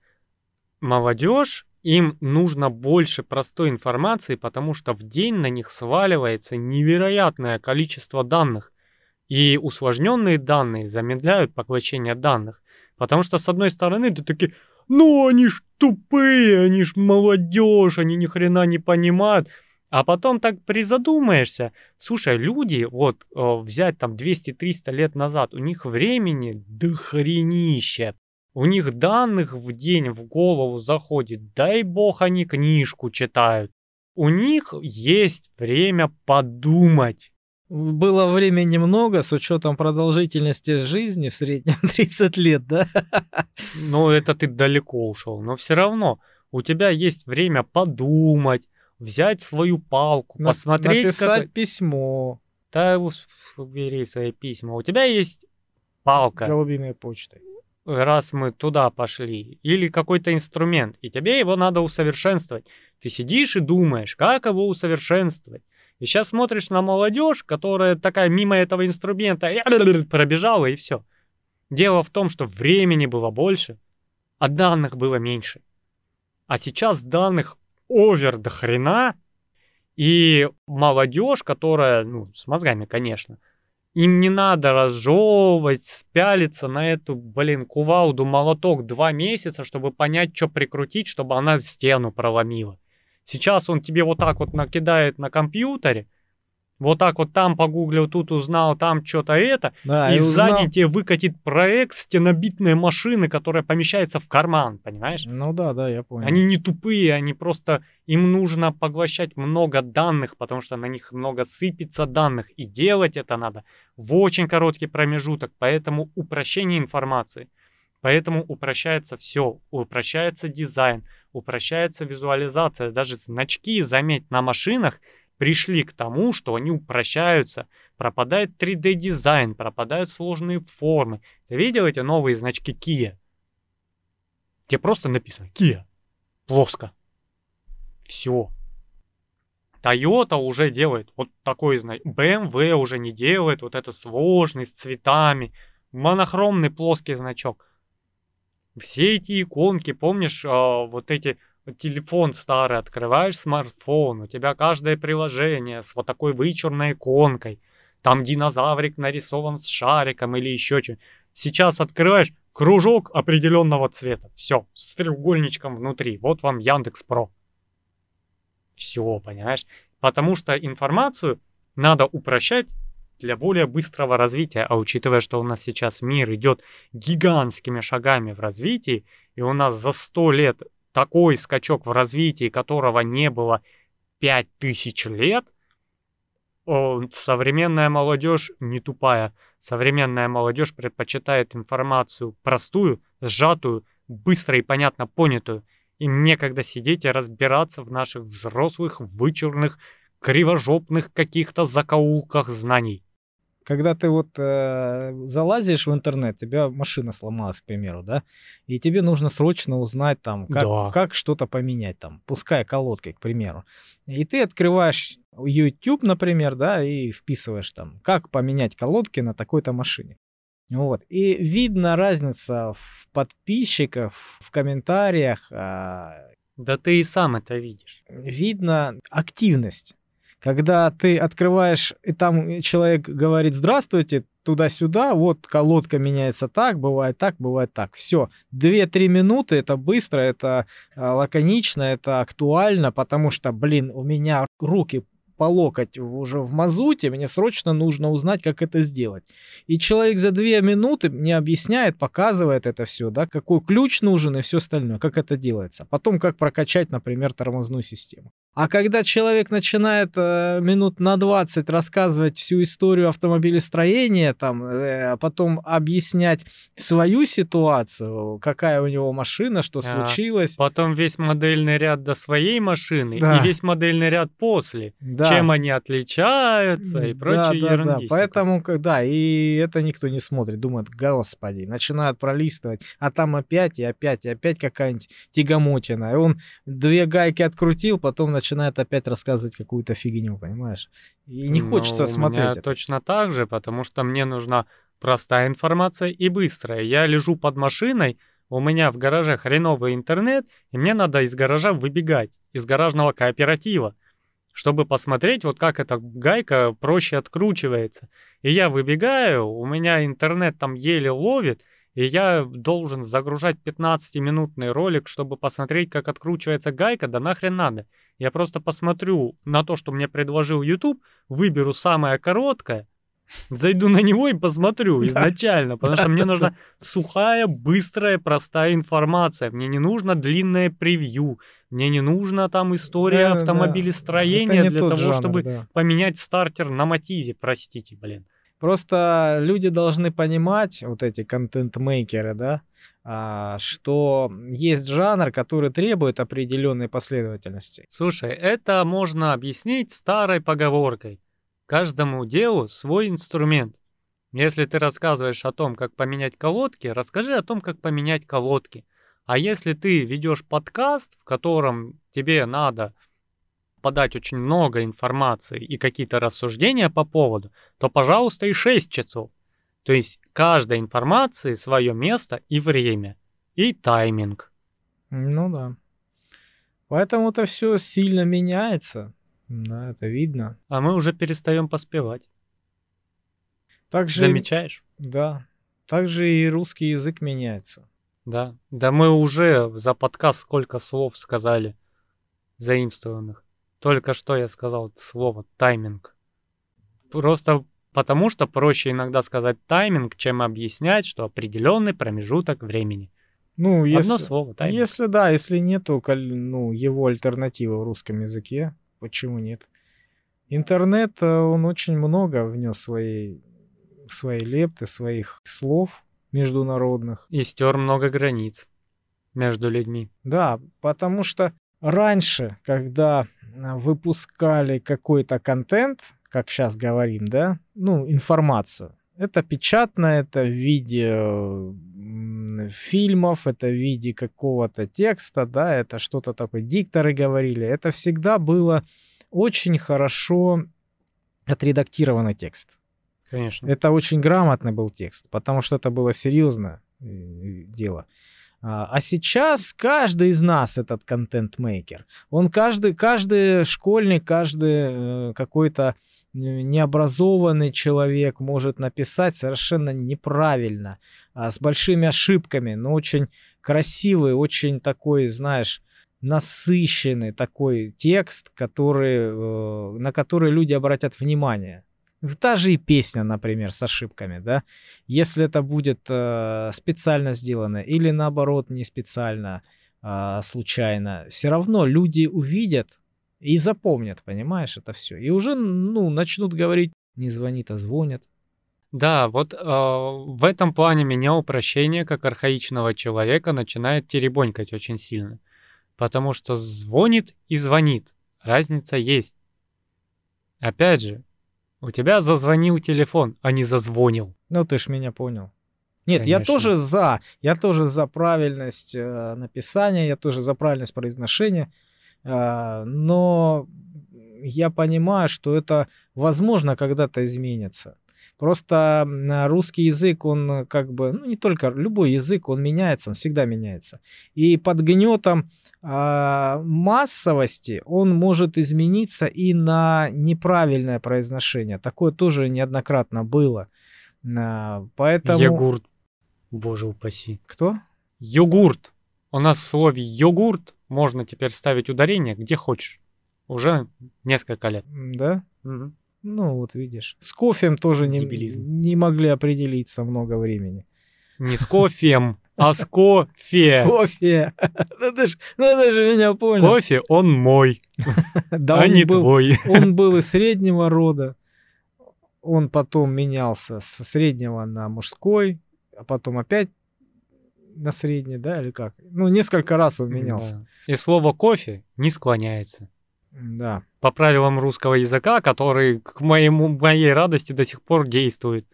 Молодежь, им нужно больше простой информации, потому что в день на них сваливается невероятное количество данных. И усложненные данные замедляют поглощение данных. Потому что, с одной стороны, ты таки, ну они ж тупые, они ж молодежь, они ни хрена не понимают. А потом так призадумаешься, слушай, люди, вот э, взять там 200-300 лет назад, у них времени дохренище. У них данных в день в голову заходит, дай бог они книжку читают. У них есть время подумать. Было времени много, с учетом продолжительности жизни в среднем 30 лет, да? Ну, это ты далеко ушел, но все равно у тебя есть время подумать, взять свою палку, На- посмотреть... Написать как- письмо Да убери свои письма. У тебя есть палка, голубиной почтой. раз мы туда пошли, или какой-то инструмент, и тебе его надо усовершенствовать. Ты сидишь и думаешь, как его усовершенствовать. И сейчас смотришь на молодежь, которая такая мимо этого инструмента пробежала, и все. Дело в том, что времени было больше, а данных было меньше. А сейчас данных овер до хрена, и молодежь, которая, ну, с мозгами, конечно, им не надо разжевывать, спялиться на эту, блин, кувалду, молоток два месяца, чтобы понять, что прикрутить, чтобы она стену проломила. Сейчас он тебе вот так вот накидает на компьютере, вот так вот там погуглил, тут узнал, там что-то это, Да, и узнал- сзади тебе выкатит проект стенобитной машины, которая помещается в карман, понимаешь? Ну да, да, я понял. Они не тупые, они просто... Им нужно поглощать много данных, потому что на них много сыпется данных. И делать это надо в очень короткий промежуток. Поэтому упрощение информации. Поэтому упрощается все. Упрощается дизайн, упрощается визуализация. Даже значки, заметь, на машинах пришли к тому, что они упрощаются. Пропадает 3D-дизайн, пропадают сложные формы. Ты видел эти новые значки Kia? Где просто написано Kia. Плоско. Все. Toyota уже делает вот такой знак. BMW уже не делает вот это сложный, с цветами. Монохромный плоский значок. Все эти иконки, помнишь, а, вот эти телефон старый, открываешь смартфон, у тебя каждое приложение с вот такой вычурной иконкой. Там динозаврик нарисован с шариком или еще что. Сейчас открываешь кружок определенного цвета. Все, с треугольничком внутри. Вот вам Яндекс Про. Все, понимаешь? Потому что информацию надо упрощать для более быстрого развития. А учитывая, что у нас сейчас мир идет гигантскими шагами в развитии, и у нас за 100 лет такой скачок в развитии, которого не было 5000 лет, современная молодежь не тупая. Современная молодежь предпочитает информацию простую, сжатую, быстро и понятно понятую. Им некогда сидеть и разбираться в наших взрослых, вычурных, кривожопных каких-то закоулках знаний. Когда ты вот э, залазишь в интернет, тебя машина сломалась, к примеру, да, и тебе нужно срочно узнать там, как, Да. как что-то поменять там, пускай колодкой, к примеру. И ты открываешь YouTube, например, да, и вписываешь там, как поменять колодки на такой-то машине. Вот. И видно разница в подписчиках, в комментариях, а, Да ты и сам это видишь. видно активность. Когда ты открываешь, и там человек говорит «Здравствуйте», туда-сюда, вот колодка меняется так, бывает так, бывает так. Все, 2-3 минуты, это быстро, это а, лаконично, это актуально, потому что, блин, у меня руки по локоть уже в мазуте, мне срочно нужно узнать, как это сделать. И человек за 2 минуты мне объясняет, показывает это все, да, какой ключ нужен и все остальное, как это делается. Потом, как прокачать, например, тормозную систему. А когда человек начинает э, минут на 20 рассказывать всю историю автомобилестроения, там, э, а потом объяснять свою ситуацию, какая у него машина, что А, случилось. Потом весь модельный ряд до своей машины Да. и весь модельный ряд после. Да. Чем они отличаются и Да, прочие да, да. ерундистика. Поэтому, когда и это никто не смотрит, думает, господи, начинают пролистывать, а там опять и опять и опять какая-нибудь тягомотина. И он две гайки открутил, потом начинает опять рассказывать какую-то фигню, понимаешь? И не Ну, хочется у смотреть. меня это. точно так же, потому что мне нужна простая информация и быстрая. Я лежу под машиной, у меня в гараже хреновый интернет, и мне надо из гаража выбегать, из гаражного кооператива, чтобы посмотреть, вот как эта гайка проще откручивается. И я выбегаю, у меня интернет там еле ловит, и я должен загружать 15-минутный ролик, чтобы посмотреть, как откручивается гайка, да нахрен надо. Я просто посмотрю на то, что мне предложил YouTube, выберу самое короткое, зайду на него и посмотрю изначально, потому что мне нужна сухая, быстрая, простая информация. Мне не нужно длинное превью, мне не нужно там история Да, автомобилестроения для того, жанр, чтобы да. поменять стартер на Матизе, простите, блин. Просто люди должны понимать, вот эти контент-мейкеры, да, а, что есть жанр, который требует определенной последовательности. Слушай, это можно объяснить старой поговоркой. Каждому делу свой инструмент. Если ты рассказываешь о том, как поменять колодки, расскажи о том, как поменять колодки. А если ты ведешь подкаст, в котором тебе надо подать очень много информации и какие-то рассуждения по поводу, то, пожалуйста, и 6 часов. То есть каждой информации свое место и время, и тайминг. Ну да. Поэтому это все сильно меняется. Да, это видно. А мы уже перестаем поспевать. Также, Замечаешь? да, также и русский язык меняется. Да. Да мы уже за подкаст сколько слов сказали заимствованных. Только что я сказал это слово тайминг. Просто потому что проще иногда сказать тайминг, чем объяснять, что определенный промежуток времени. Ну, если, Одно слово тайминг. если да, если нету ну, его альтернативы в русском языке, почему нет? Интернет, э, он очень много внес своей, своей лепты, своих слов международных. И стер много границ между людьми. Да, потому что раньше, когда а, выпускали какой-то контент, как сейчас говорим, да, ну, информацию, это печатно, это в виде фильмов, это в виде какого-то текста, да, это что-то такое, дикторы говорили, это всегда было очень хорошо отредактированный текст. Конечно. Это очень грамотный был текст, потому что это было серьезное э, дело. А а сейчас каждый из нас этот контент-мейкер. Он каждый, каждый школьник, каждый э, какой-то э, необразованный человек может написать совершенно неправильно, а, с большими ошибками, но очень красивый, очень такой, знаешь, насыщенный такой текст, который, э, на который люди обратят внимание. Та же и песня, например, с ошибками, да. Если это будет э, специально сделано или наоборот не специально, а, случайно, все равно люди увидят и запомнят, понимаешь, это все. И уже, ну, начнут говорить, не звонит, а звонят. Да, вот э, в этом плане меня упрощение как архаичного человека начинает теребонькать очень сильно. Потому что звонит и звонит. Разница есть. Опять же, у тебя зазвонил телефон, а не зазвонил. Ну, ты ж меня понял. Нет, я Конечно. тоже за. Я тоже за правильность э, написания, я тоже за правильность произношения. А, но я понимаю, что это возможно когда-то изменится. Просто м, русский язык, он как бы, ну не только, любой язык, он меняется, он всегда меняется. И под гнетом а, массовости он может измениться и на неправильное произношение. Такое тоже неоднократно было. А, Поэтому... Йогурт. Боже упаси. Кто? Йогурт. У нас в слове йогурт можно теперь ставить ударение где хочешь. Уже несколько лет. Да? Мгм. Ну, вот видишь. С кофем тоже не, Дебилизм. не могли определиться много времени. Не с кофем, а с кофе. Кофе. Ну ты ж, ну ты же меня понял. Кофе, он мой, Да а не был, твой. он был из среднего рода. Он потом менялся с среднего на мужской, а потом опять на средний, да, или как? Ну, несколько раз он менялся. Да. И слово кофе не склоняется. Да. По правилам русского языка, который к моему, моей радости до сих пор действует.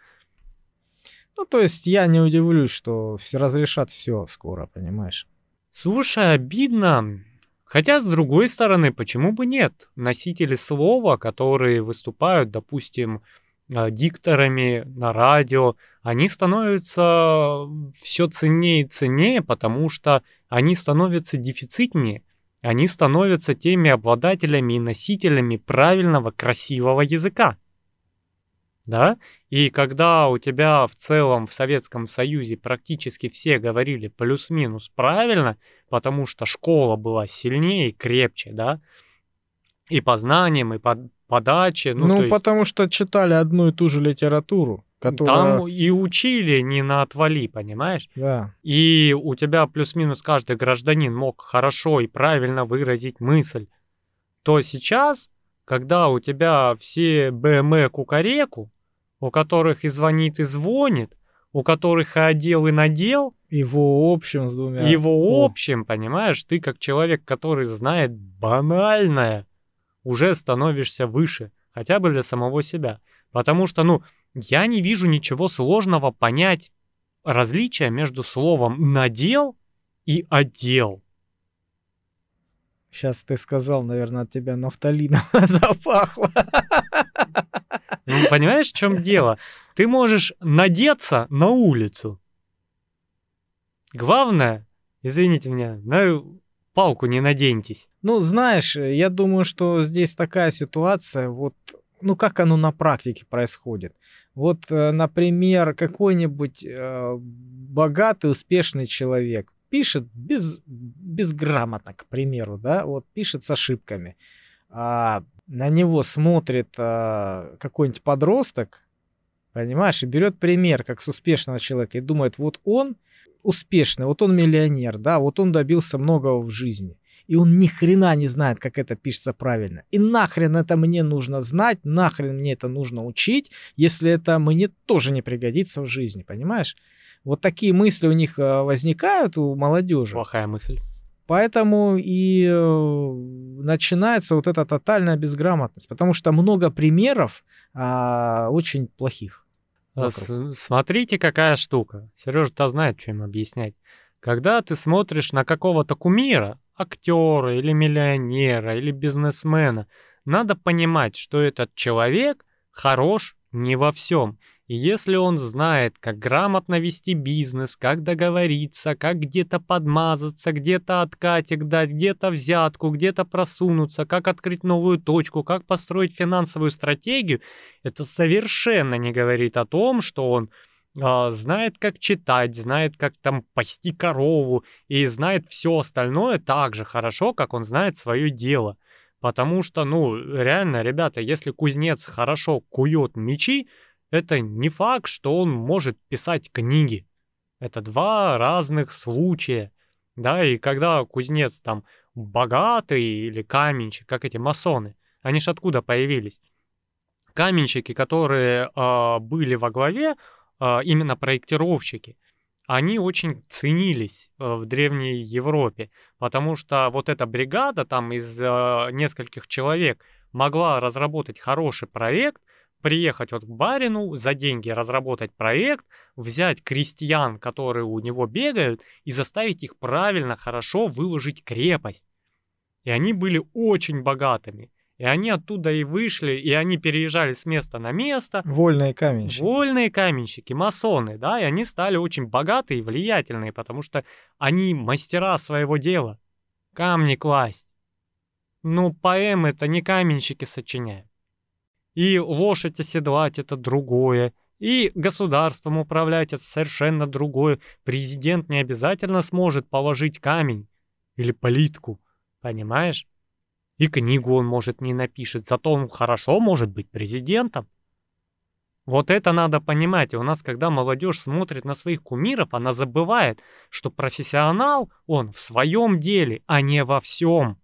Ну, то есть я не удивлюсь, что все разрешат все скоро, понимаешь? Слушай, обидно. Хотя, с другой стороны, почему бы нет? Носители слова, которые выступают, допустим, э, дикторами на радио, они становятся все ценнее и ценнее, потому что они становятся дефицитнее. Они становятся теми обладателями и носителями правильного, красивого языка. да? И когда у тебя в целом в Советском Союзе практически все говорили плюс-минус правильно, потому что школа была сильнее и крепче, да, и по знаниям, и по подаче. Ну, ну потому есть... что читали одну и ту же литературу. Которая... Там и учили не на отвали, понимаешь? Да. И у тебя плюс-минус каждый гражданин мог хорошо и правильно выразить мысль. То сейчас, когда у тебя все БМЭ кукареку, у которых и звонит, и звонит, у которых и одел, и надел. Его общем с двумя. Его общем, понимаешь? Ты как человек, который знает банальное, уже становишься выше, хотя бы для самого себя. Потому что, ну, я не вижу ничего сложного понять различия между словом «надел» и «одел». Сейчас ты сказал, наверное, от тебя нафталином запахло. Ну, понимаешь, в чем дело? Ты можешь надеться на улицу. Главное, извините меня, на палку не наденьтесь. Ну, знаешь, я думаю, что здесь такая ситуация, вот, ну, как оно на практике происходит. Вот, э, например, какой-нибудь э, богатый, успешный человек пишет без, безграмотно, к примеру, да, вот пишет с ошибками. А на него смотрит а, какой-нибудь подросток, понимаешь, и берет пример как с успешного человека и думает, вот он успешный, вот он миллионер, да, вот он добился многого в жизни. И он ни хрена не знает, как это пишется правильно. И нахрен это мне нужно знать, нахрен мне это нужно учить, если это мне тоже не пригодится в жизни, понимаешь? Вот такие мысли у них а, возникают у молодежи. Плохая мысль. Поэтому и э, начинается вот эта тотальная безграмотность, потому что много примеров а, очень плохих. С- смотрите, какая штука. Сережа-то знает, что им объяснять. Когда ты смотришь на какого-то кумира, актера или миллионера или бизнесмена, надо понимать, что этот человек хорош не во всем. И если он знает, как грамотно вести бизнес, как договориться, как где-то подмазаться, где-то откатик дать, где-то взятку, где-то просунуться, как открыть новую точку, как построить финансовую стратегию, это совершенно не говорит о том, что он знает, как читать, знает, как там пасти корову и знает все остальное так же хорошо, как он знает свое дело. Потому что, ну, реально, ребята, если кузнец хорошо кует мечи, это не факт, что он может писать книги. Это два разных случая. Да, и когда кузнец там богатый или каменщик, как эти масоны, они ж откуда появились? Каменщики, которые э, были во главе, именно проектировщики, они очень ценились э, в Древней Европе, потому что вот эта бригада там из э, нескольких человек могла разработать хороший проект, приехать вот к барину, за деньги разработать проект, взять крестьян, которые у него бегают, и заставить их правильно, хорошо выложить крепость. И они были очень богатыми. И они оттуда и вышли, и они переезжали с места на место. Вольные каменщики. Вольные каменщики, масоны, да, и они стали очень богатые и влиятельные, потому что они мастера своего дела. Камни класть. Ну, поэмы это не каменщики сочиняют. И лошадь оседлать это другое. И государством управлять это совершенно другое. Президент не обязательно сможет положить камень или плитку, понимаешь? И книгу он, может, не напишет, зато он хорошо может быть президентом. Вот это надо понимать. И у нас, когда молодежь смотрит на своих кумиров, она забывает, что профессионал он в своем деле, а не во всем.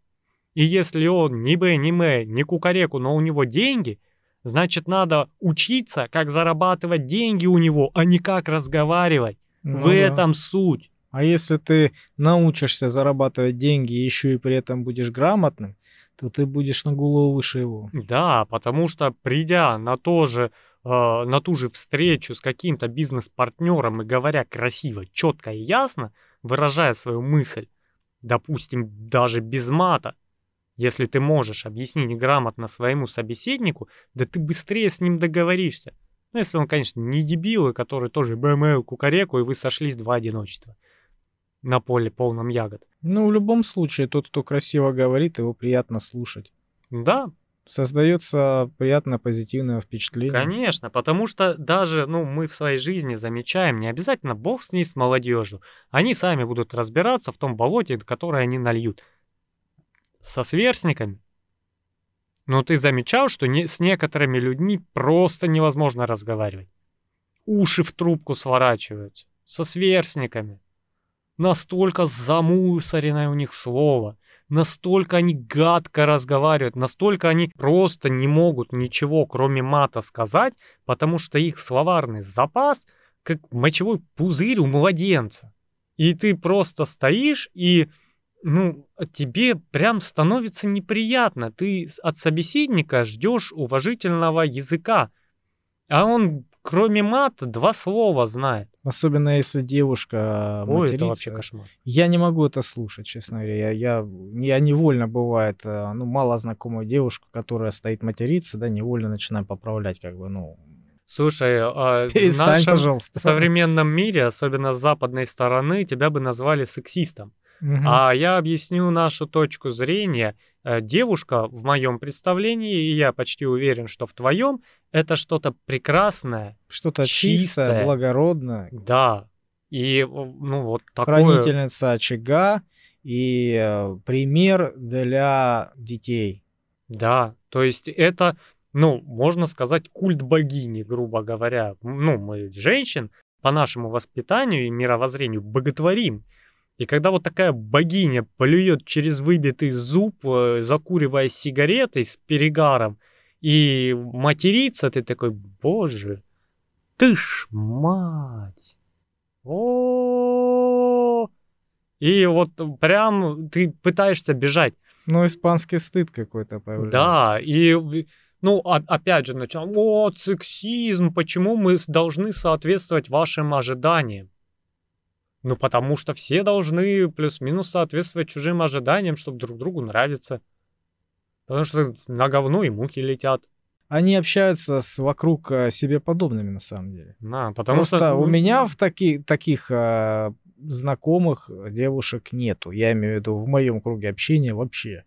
И если он ни Б, ни М, ни Кукареку, но у него деньги – Значит, надо учиться, как зарабатывать деньги у него, а не как разговаривать. Ну, В да. этом суть. А если ты научишься зарабатывать деньги и еще и при этом будешь грамотным, то ты будешь на голову выше его. Да, потому что придя на то же, э, на ту же встречу с каким-то бизнес-партнером и говоря красиво, четко и ясно, выражая свою мысль, допустим, даже без мата, если ты можешь объяснить грамотно своему собеседнику, да ты быстрее с ним договоришься. Ну, если он, конечно, не дебил, который тоже БМЛ кукареку, и вы сошлись два одиночества на поле полном ягод. Ну, в любом случае, тот, кто красиво говорит, его приятно слушать. Да, Создается приятное позитивное впечатление. Конечно, потому что даже, ну, мы в своей жизни замечаем, не обязательно бог с ней, с молодежью. Они сами будут разбираться в том болоте, которое они нальют. Со сверстниками. Но ты замечал, что не, с некоторыми людьми просто невозможно разговаривать. Уши в трубку сворачиваются. Со сверстниками. Настолько замусоренное у них слово – настолько они гадко разговаривают, настолько они просто не могут ничего, кроме мата, сказать, потому что их словарный запас как мочевой пузырь у младенца. И ты просто стоишь и, ну, тебе прям становится неприятно. Ты от собеседника ждешь уважительного языка, а он кроме мата два слова знает. Особенно если девушка Ой, матерится. это вообще кошмар. Я не могу это слушать, честно говоря. Я, я, я невольно бывает, э, ну, мало знакомую девушку, которая стоит материться, да, невольно начинаю поправлять, как бы, ну, Слушай, а Перестань, в нашем пожалуйста. современном мире, особенно с западной стороны, тебя бы назвали сексистом. Угу. А я объясню нашу точку зрения. Э, девушка, в моем представлении, и я почти уверен, что в твоем, это что-то прекрасное. Что-то чистое, чистое, благородное. Да. И, ну, вот такое... Хранительница очага и э, пример для детей. Да, то есть это, ну, можно сказать, культ богини, грубо говоря. Ну, мы женщин по нашему воспитанию и мировоззрению боготворим. И когда вот такая богиня плюет через выбитый зуб, э, закуривая сигаретой с перегаром, и материться, ты такой, боже, ты ж мать. О, И вот прям ты пытаешься бежать. Ну, испанский стыд какой-то появляется. Да, и ну, опять же, начал, о, сексизм, почему мы должны соответствовать вашим ожиданиям? Ну, потому что все должны плюс-минус соответствовать чужим ожиданиям, чтобы друг другу нравиться. Потому что на говно и мухи летят. Они общаются с вокруг э, себе подобными, на самом деле. Да, потому Просто что... у меня в таки, таких э, знакомых девушек нету. Я имею в виду в моем круге общения вообще.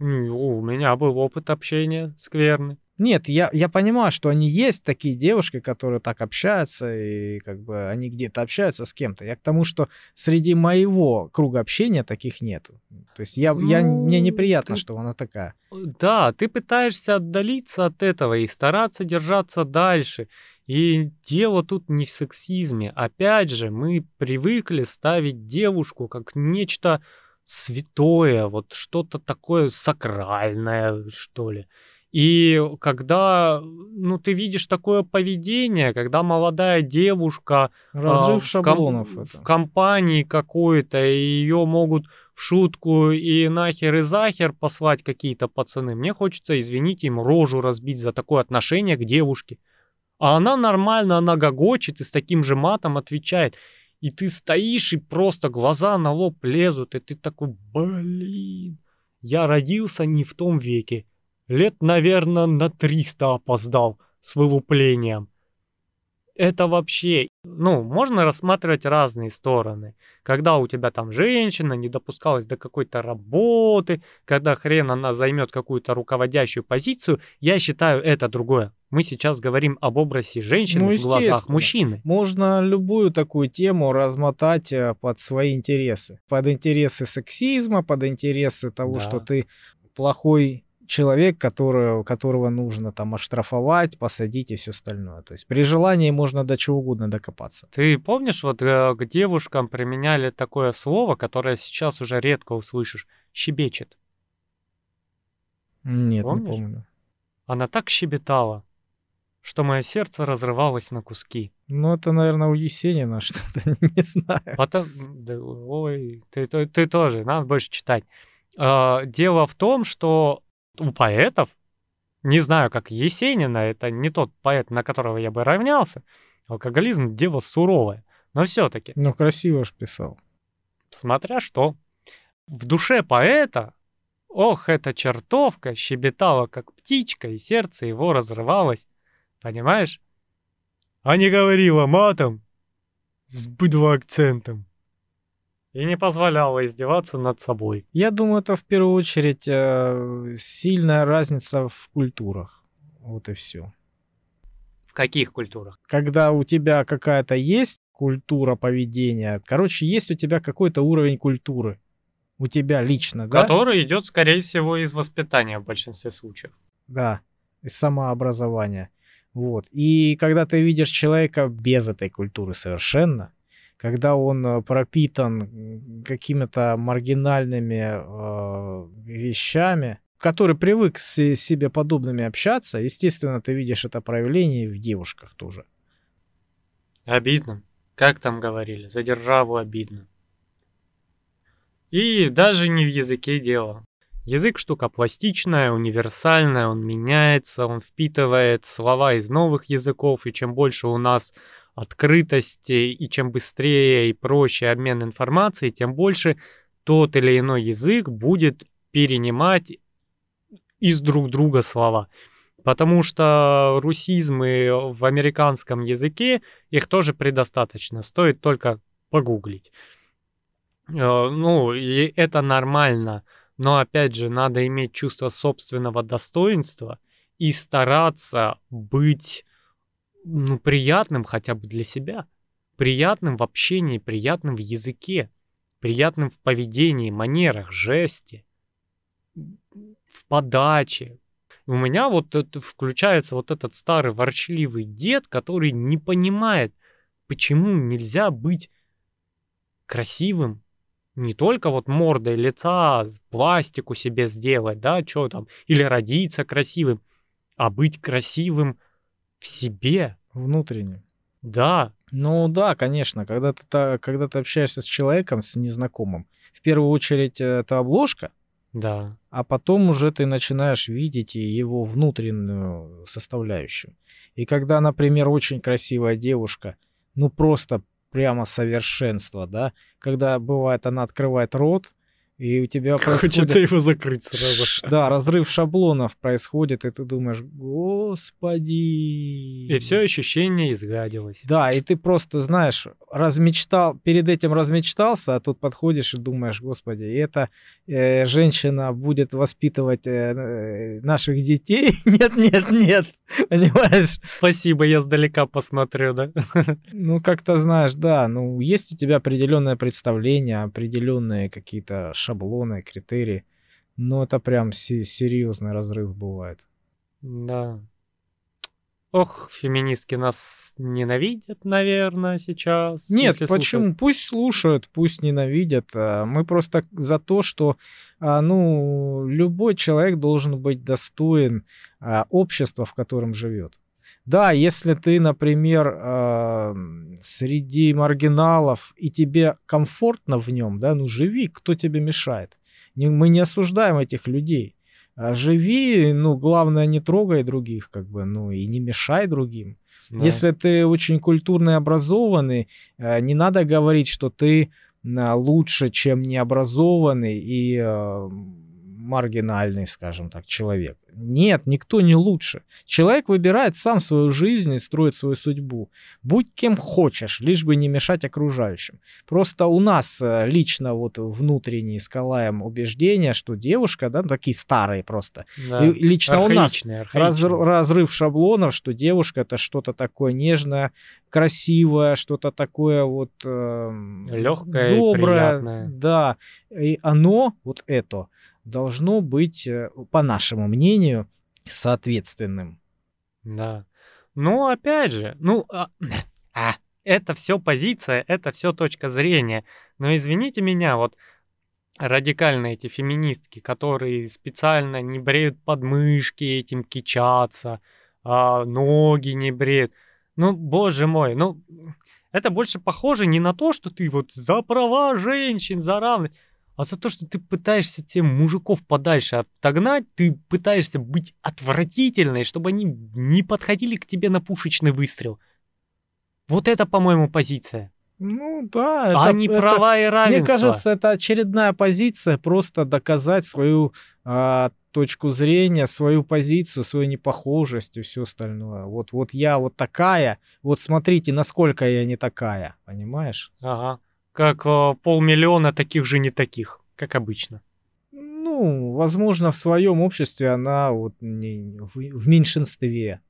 У меня был опыт общения скверный. Нет, я, я понимаю, что они есть такие девушки, которые так общаются, и как бы они где-то общаются с кем-то. Я к тому, что среди моего круга общения таких нету. То есть я, ну, я, мне неприятно, ты... что она такая. Да, ты пытаешься отдалиться от этого и стараться держаться дальше. И дело тут не в сексизме. Опять же, мы привыкли ставить девушку как нечто святое, вот что-то такое сакральное, что ли. И когда, ну, ты видишь такое поведение, когда молодая девушка Разжив а, шаблонов в, ком- в компании какой-то, и ее могут в шутку и нахер и захер послать какие-то пацаны, мне хочется, извините, им рожу разбить за такое отношение к девушке. А она нормально, она гогочет и с таким же матом отвечает. И ты стоишь, и просто глаза на лоб лезут, и ты такой, блин, я родился не в том веке. Лет, наверное, на 300 опоздал с вылуплением. Это вообще, ну, можно рассматривать разные стороны. Когда у тебя там женщина не допускалась до какой-то работы, когда хрен она займет какую-то руководящую позицию, я считаю это другое. Мы сейчас говорим об образе женщины ну, в глазах мужчины. Можно любую такую тему размотать э, под свои интересы. Под интересы сексизма, под интересы того, да. что ты плохой человек, который, которого нужно там оштрафовать, посадить и все остальное. То есть при желании можно до чего угодно докопаться. Ты помнишь, вот э, к девушкам применяли такое слово, которое сейчас уже редко услышишь, щебечет? Нет, помнишь? не помню. Она так щебетала, что мое сердце разрывалось на куски. Ну, это, наверное, у Есенина что-то, не знаю. Потом, да, ой, ты, ты, ты тоже, надо больше читать. Uh, дело в том, что у поэтов, не знаю, как Есенина, это не тот поэт, на которого я бы равнялся. Алкоголизм — дело суровое, но все-таки. Ну, красиво ж писал. Смотря что. В душе поэта, ох, эта чертовка щебетала, как птичка, и сердце его разрывалось. Понимаешь? А не говорила матом с быдло акцентом. И не позволяла издеваться над собой. Я думаю, это в первую очередь э, сильная разница в культурах. Вот и все. В каких культурах? Когда у тебя какая-то есть культура поведения, короче, есть у тебя какой-то уровень культуры. У тебя лично, да? Который идет, скорее всего, из воспитания в большинстве случаев. Да, из самообразования. Вот. И когда ты видишь человека без этой культуры совершенно, когда он э, пропитан какими-то маргинальными э, вещами, который привык с себе подобными общаться, естественно, ты видишь это проявление в девушках тоже. Обидно. Как там говорили, за державу обидно. И даже не в языке дело. Язык штука пластичная, универсальная, он меняется, он впитывает слова из новых языков, и чем больше у нас открытости, и чем быстрее и проще обмен информацией, тем больше тот или иной язык будет перенимать из друг друга слова. Потому что русизмы в американском языке, их тоже предостаточно, стоит только погуглить. Э, ну, и это нормально. Но опять же, надо иметь чувство собственного достоинства и стараться быть ну, приятным хотя бы для себя. Приятным в общении, приятным в языке, приятным в поведении, манерах, жесте, в подаче. У меня вот это включается вот этот старый ворчливый дед, который не понимает, почему нельзя быть красивым, не только вот мордой лица, пластику себе сделать, да, что там, или родиться красивым, а быть красивым в себе. Внутренне. Да. Ну да, конечно, когда ты, когда ты общаешься с человеком, с незнакомым, в первую очередь э, это обложка, да. А потом уже ты начинаешь видеть его внутреннюю составляющую. И когда, например, очень красивая девушка, ну просто прямо совершенство, да, когда бывает она открывает рот, и у тебя происходит... Хочется его закрыть сразу. Да, разрыв шаблонов происходит, и ты думаешь, господи. И все ощущение изгадилось. Да, и ты просто, знаешь, размечтал, перед этим размечтался, а тут подходишь и думаешь, господи, и эта э, женщина будет воспитывать э, э наших детей? нет, нет, нет, понимаешь? Спасибо, я сдалека посмотрю, да? ну, как-то знаешь, да, ну, есть у тебя определенное представление, определенные какие-то шаблоны, шаблоны, критерии. Но это прям серьезный разрыв бывает. Да. Ох, феминистки нас ненавидят, наверное, сейчас. Нет, почему? Слушают. Пусть слушают, пусть ненавидят. А, мы просто за то, что а, ну, любой человек должен быть достоин а, общества, в котором живет. Да, если ты, например, э, среди маргиналов и тебе комфортно в нем, да, ну живи, кто тебе мешает. Мы не осуждаем этих людей. А живи, ну, главное, не трогай других, как бы, ну, и не мешай другим. Да. Если ты очень культурный, образованный, э, не надо говорить, что ты э, лучше, чем необразованный и маргинальный, скажем так, человек. Нет, никто не лучше. Человек выбирает сам свою жизнь и строит свою судьбу. Будь кем хочешь, лишь бы не мешать окружающим. Просто у нас э, лично вот внутренне скалаем убеждения, что девушка, да, такие старые просто. Да. И лично у нас раз, разрыв шаблонов, что девушка это что-то такое нежное, красивое, что-то такое вот э, легкое, доброе, приятное. да. И оно вот это должно быть, э, по нашему мнению, соответственным. Да. Ну, опять же, ну, а, а, это все позиция, это все точка зрения. Но извините меня, вот радикальные эти феминистки, которые специально не бреют подмышки, этим кичатся, а ноги не бреют. Ну, боже мой, ну, это больше похоже не на то, что ты вот за права женщин, за равность а за то, что ты пытаешься тем мужиков подальше отогнать, ты пытаешься быть отвратительной, чтобы они не подходили к тебе на пушечный выстрел. Вот это, по-моему, позиция. Ну да, это, а не это, права и равенство. Мне кажется, это очередная позиция, просто доказать свою а, точку зрения, свою позицию, свою непохожесть и все остальное. Вот, вот я вот такая, вот смотрите, насколько я не такая, понимаешь? Ага. Как э, полмиллиона таких же не таких, как обычно. Ну, возможно, в своем обществе она вот не, в, в меньшинстве,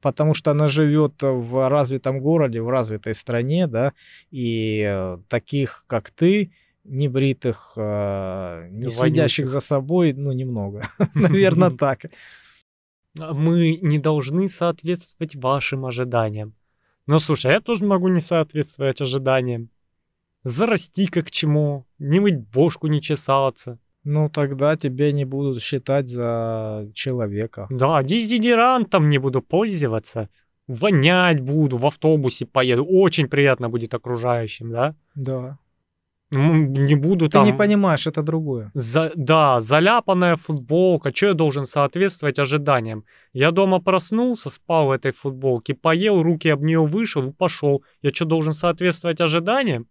потому что она живет в развитом городе, в развитой стране, да, и э, таких, как ты, небритых, э, не следящих за собой, ну, немного. Наверное, так. А Мы не должны соответствовать вашим ожиданиям. Но слушай, я тоже могу не соответствовать ожиданиям. Зарасти как чему, не мыть бошку, не чесаться. Ну, тогда тебя не будут считать за человека. Да, дезодорантом не буду пользоваться. Вонять буду, в автобусе поеду. Очень приятно будет окружающим, да? Да. Не буду Ты там... не понимаешь, это другое. За- да, заляпанная футболка. Что я должен соответствовать ожиданиям? Я дома проснулся, спал в этой футболке, поел, руки об нее вышел и пошел. Я что, должен соответствовать ожиданиям?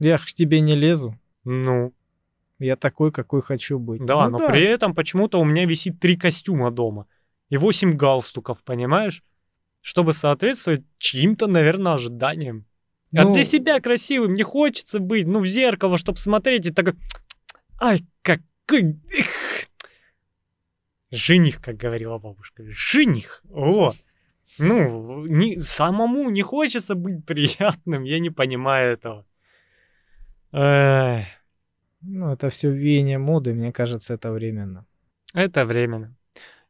Я к тебе не лезу. Ну, Я такой, какой хочу быть. да, Ну но при этом почему-то у меня висит три костюма дома и восемь галстуков, понимаешь? Чтобы соответствовать чьим-то, наверное, ожиданиям. А Ну, для себя красивым не хочется быть, ну, в зеркало, чтобы смотреть и так... Ай, какой... эх. Жених, как говорила бабушка. Жених. О. Ну, не, самому не хочется быть приятным, я не понимаю этого. Эх, Ну, это все веяние моды, мне кажется, это временно. это временно.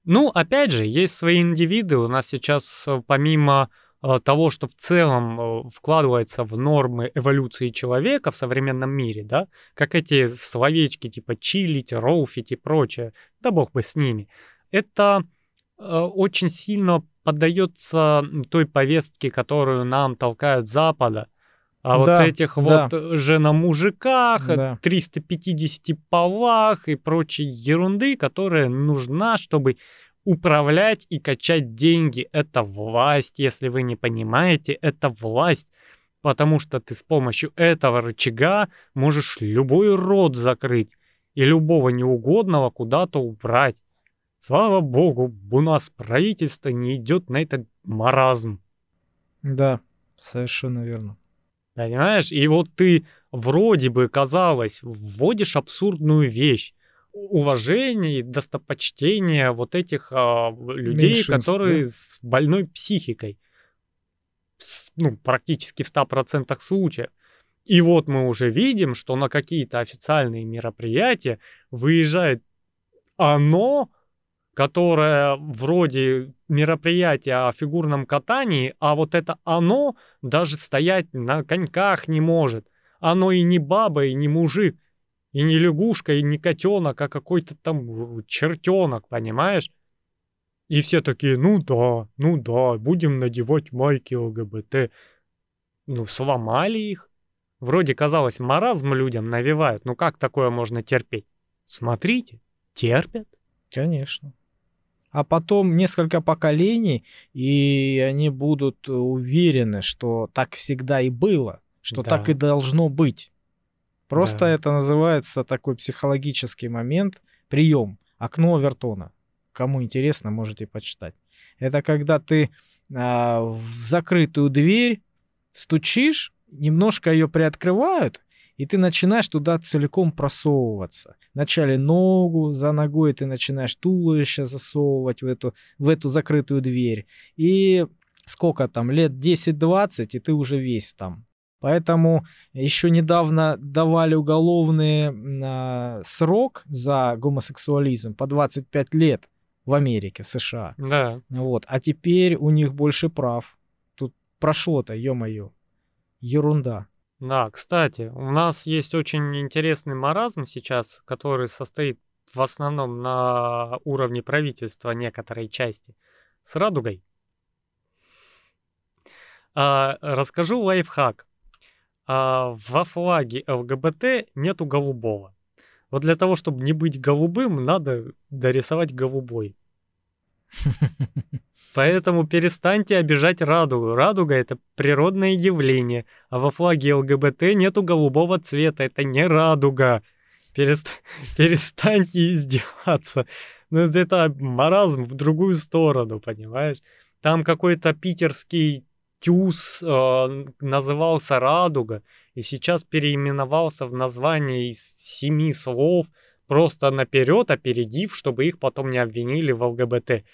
Ну, опять же, есть свои индивиды. У нас сейчас, э, помимо э, того, что в целом э, вкладывается в нормы эволюции человека в современном мире, да, как эти словечки типа чилить, роуфить и прочее, да бог бы с ними, это очень сильно поддается той повестке, которую нам толкают Запада, а вот Да, этих да. вот э, жена-мужиках, э, Да. 350 полах и прочей ерунды, которая нужна, чтобы управлять и качать деньги. Это власть, если вы не понимаете, это власть. Потому что ты с помощью этого рычага можешь любой рот закрыть и любого неугодного куда-то убрать. Слава богу, у нас правительство не идет на этот маразм. Да, совершенно верно. Понимаешь? И вот ты вроде бы, казалось, вводишь абсурдную вещь. Уважение и достопочтение вот этих а, людей, которые с больной психикой. Ну, практически в 100% случаев. И вот мы уже видим, что на какие-то официальные мероприятия выезжает оно, которое вроде мероприятия о фигурном катании, а вот это оно даже стоять на коньках не может. Оно и не баба, и не мужик, и не лягушка, и не котенок, а какой-то там чертенок, понимаешь? И все такие, ну да, ну да, будем надевать майки ЛГБТ. Ну, сломали их. Вроде казалось, маразм людям навевают. Ну как такое можно терпеть? Смотрите, терпят. Конечно. А потом несколько поколений, и они будут уверены, что так всегда и было, что Да. так и должно быть. Просто Да. это называется такой психологический момент, прием, окно Овертона. Кому интересно, можете почитать. Это когда ты а, в закрытую дверь стучишь, немножко ее приоткрывают, и ты начинаешь туда целиком просовываться. Вначале ногу, за ногой ты начинаешь туловище засовывать в эту, в эту закрытую дверь. И сколько там, лет 10-20, и ты уже весь там. Поэтому еще недавно давали уголовный а, срок за гомосексуализм по 25 лет в Америке, в США. Да. Вот. А теперь у них больше прав. Тут прошло-то, ё-моё. Ерунда. Да, кстати, у нас есть очень интересный маразм сейчас, который состоит в основном на уровне правительства некоторой части с радугой. А, расскажу лайфхак. А, во флаге ЛГБТ нету голубого. Вот для того, чтобы не быть голубым, надо дорисовать голубой. Поэтому перестаньте обижать радугу. Радуга это природное явление, а во флаге ЛГБТ нету голубого цвета. Это не радуга. Перест- Перестаньте издеваться. Ну это маразм в другую сторону, понимаешь? Там какой-то питерский тюз э, назывался Радуга, и сейчас переименовался в название из семи слов, просто наперед опередив, чтобы их потом не обвинили в ЛГБТ.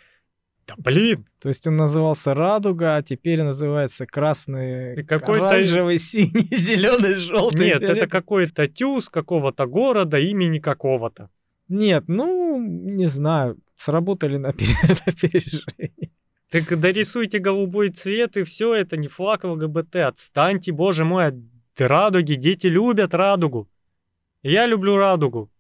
Да блин! То есть он назывался Радуга, а теперь называется красный, какой-то... оранжевый, синий, зеленый, желтый. Нет, это какой-то тюз какого-то города, имени какого-то. Нет, ну, не знаю, сработали на, на опережение. Так дорисуйте голубой цвет, и все, это не флаг ЛГБТ. Отстаньте, боже мой, от радуги. Дети любят радугу. Я люблю радугу.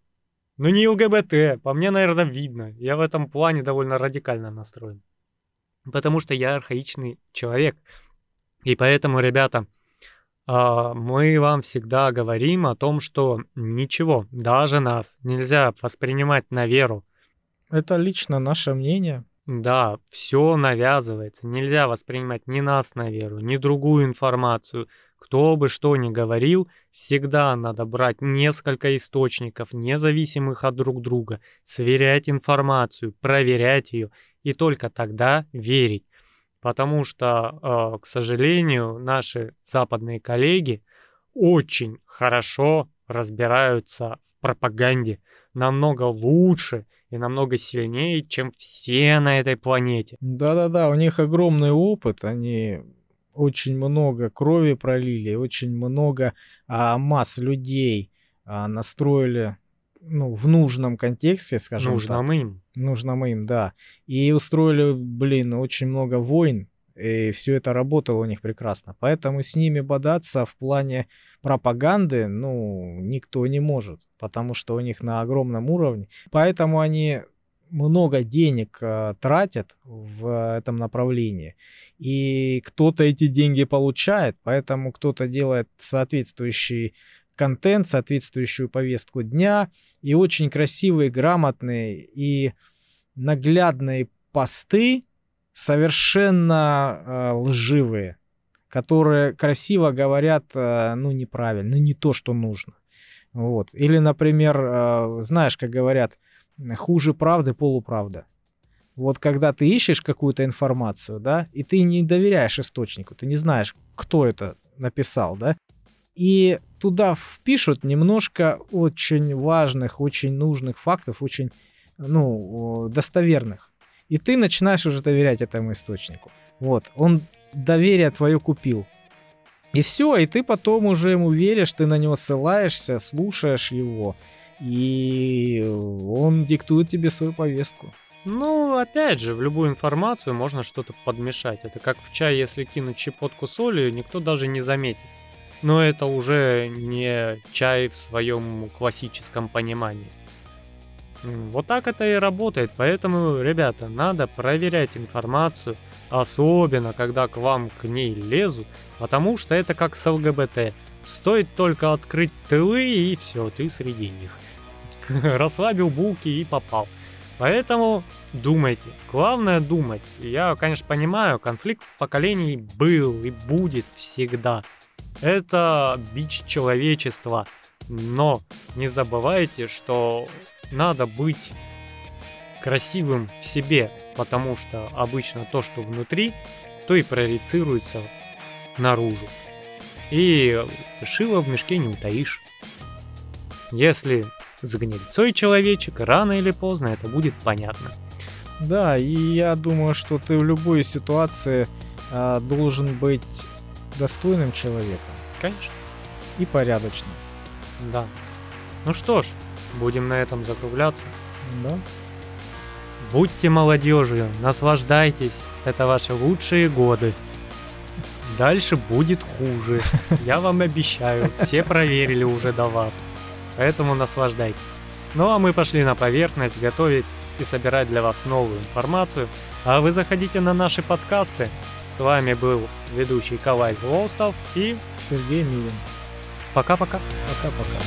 Но не ЛГБТ, по мне, наверное, видно. Я в этом плане довольно радикально настроен. Потому что я архаичный человек. И поэтому, ребята, а, мы вам всегда говорим о том, что ничего, даже нас нельзя воспринимать на веру. Это лично наше мнение. Да, все навязывается. Нельзя воспринимать ни нас на веру, ни другую информацию. Кто бы что ни говорил, всегда надо брать несколько источников, независимых от друг друга, сверять информацию, проверять ее и только тогда верить. Потому что, э, к сожалению, наши западные коллеги очень хорошо разбираются в пропаганде, намного лучше и намного сильнее, чем все на этой планете. Да-да-да, у них огромный опыт, они очень много крови пролили, очень много а, масс людей а, настроили ну, в нужном контексте, скажем нужном так. им. Нужном им, да. И устроили, блин, очень много войн, и все это работало у них прекрасно. Поэтому с ними бодаться в плане пропаганды, ну, никто не может, потому что у них на огромном уровне. Поэтому они много денег э, тратят в этом направлении. И кто-то эти деньги получает, поэтому кто-то делает соответствующий контент, соответствующую повестку дня и очень красивые, грамотные и наглядные посты, совершенно э, лживые, которые красиво говорят, э, ну, неправильно, не то, что нужно. Вот. Или, например, э, знаешь, как говорят, хуже правды полуправда. Вот когда ты ищешь какую-то информацию, да, и ты не доверяешь источнику, ты не знаешь, кто это написал, да, и туда впишут немножко очень важных, очень нужных фактов, очень, ну, достоверных. И ты начинаешь уже доверять этому источнику. Вот, он доверие твое купил. И все, и ты потом уже ему веришь, ты на него ссылаешься, слушаешь его, и он диктует тебе свою повестку. Ну, опять же, в любую информацию можно что-то подмешать. Это как в чай, если кинуть щепотку соли, никто даже не заметит. Но это уже не чай в своем классическом понимании. Вот так это и работает, поэтому, ребята, надо проверять информацию, особенно когда к вам к ней лезут, потому что это как с ЛГБТ. Стоит только открыть тылы и все, ты среди них. Расслабил булки и попал. Поэтому думайте. Главное думать. Я, конечно, понимаю, конфликт поколений был и будет всегда. Это бич человечества. Но не забывайте, что надо быть красивым в себе, потому что обычно то, что внутри, то и проецируется наружу. И шило в мешке не утаишь. Если с гнильцой человечек, рано или поздно это будет понятно. Да, и я думаю, что ты в любой ситуации а, должен быть достойным человеком. Конечно. И порядочным. Да. Ну что ж, будем на этом закругляться. Да. Будьте молодежью, наслаждайтесь. Это ваши лучшие годы. Дальше будет хуже. Я вам обещаю. Все проверили уже до вас. Поэтому наслаждайтесь. Ну а мы пошли на поверхность готовить и собирать для вас новую информацию. А вы заходите на наши подкасты. С вами был ведущий Калай Злостов и Сергей Милин. Пока-пока. Пока-пока.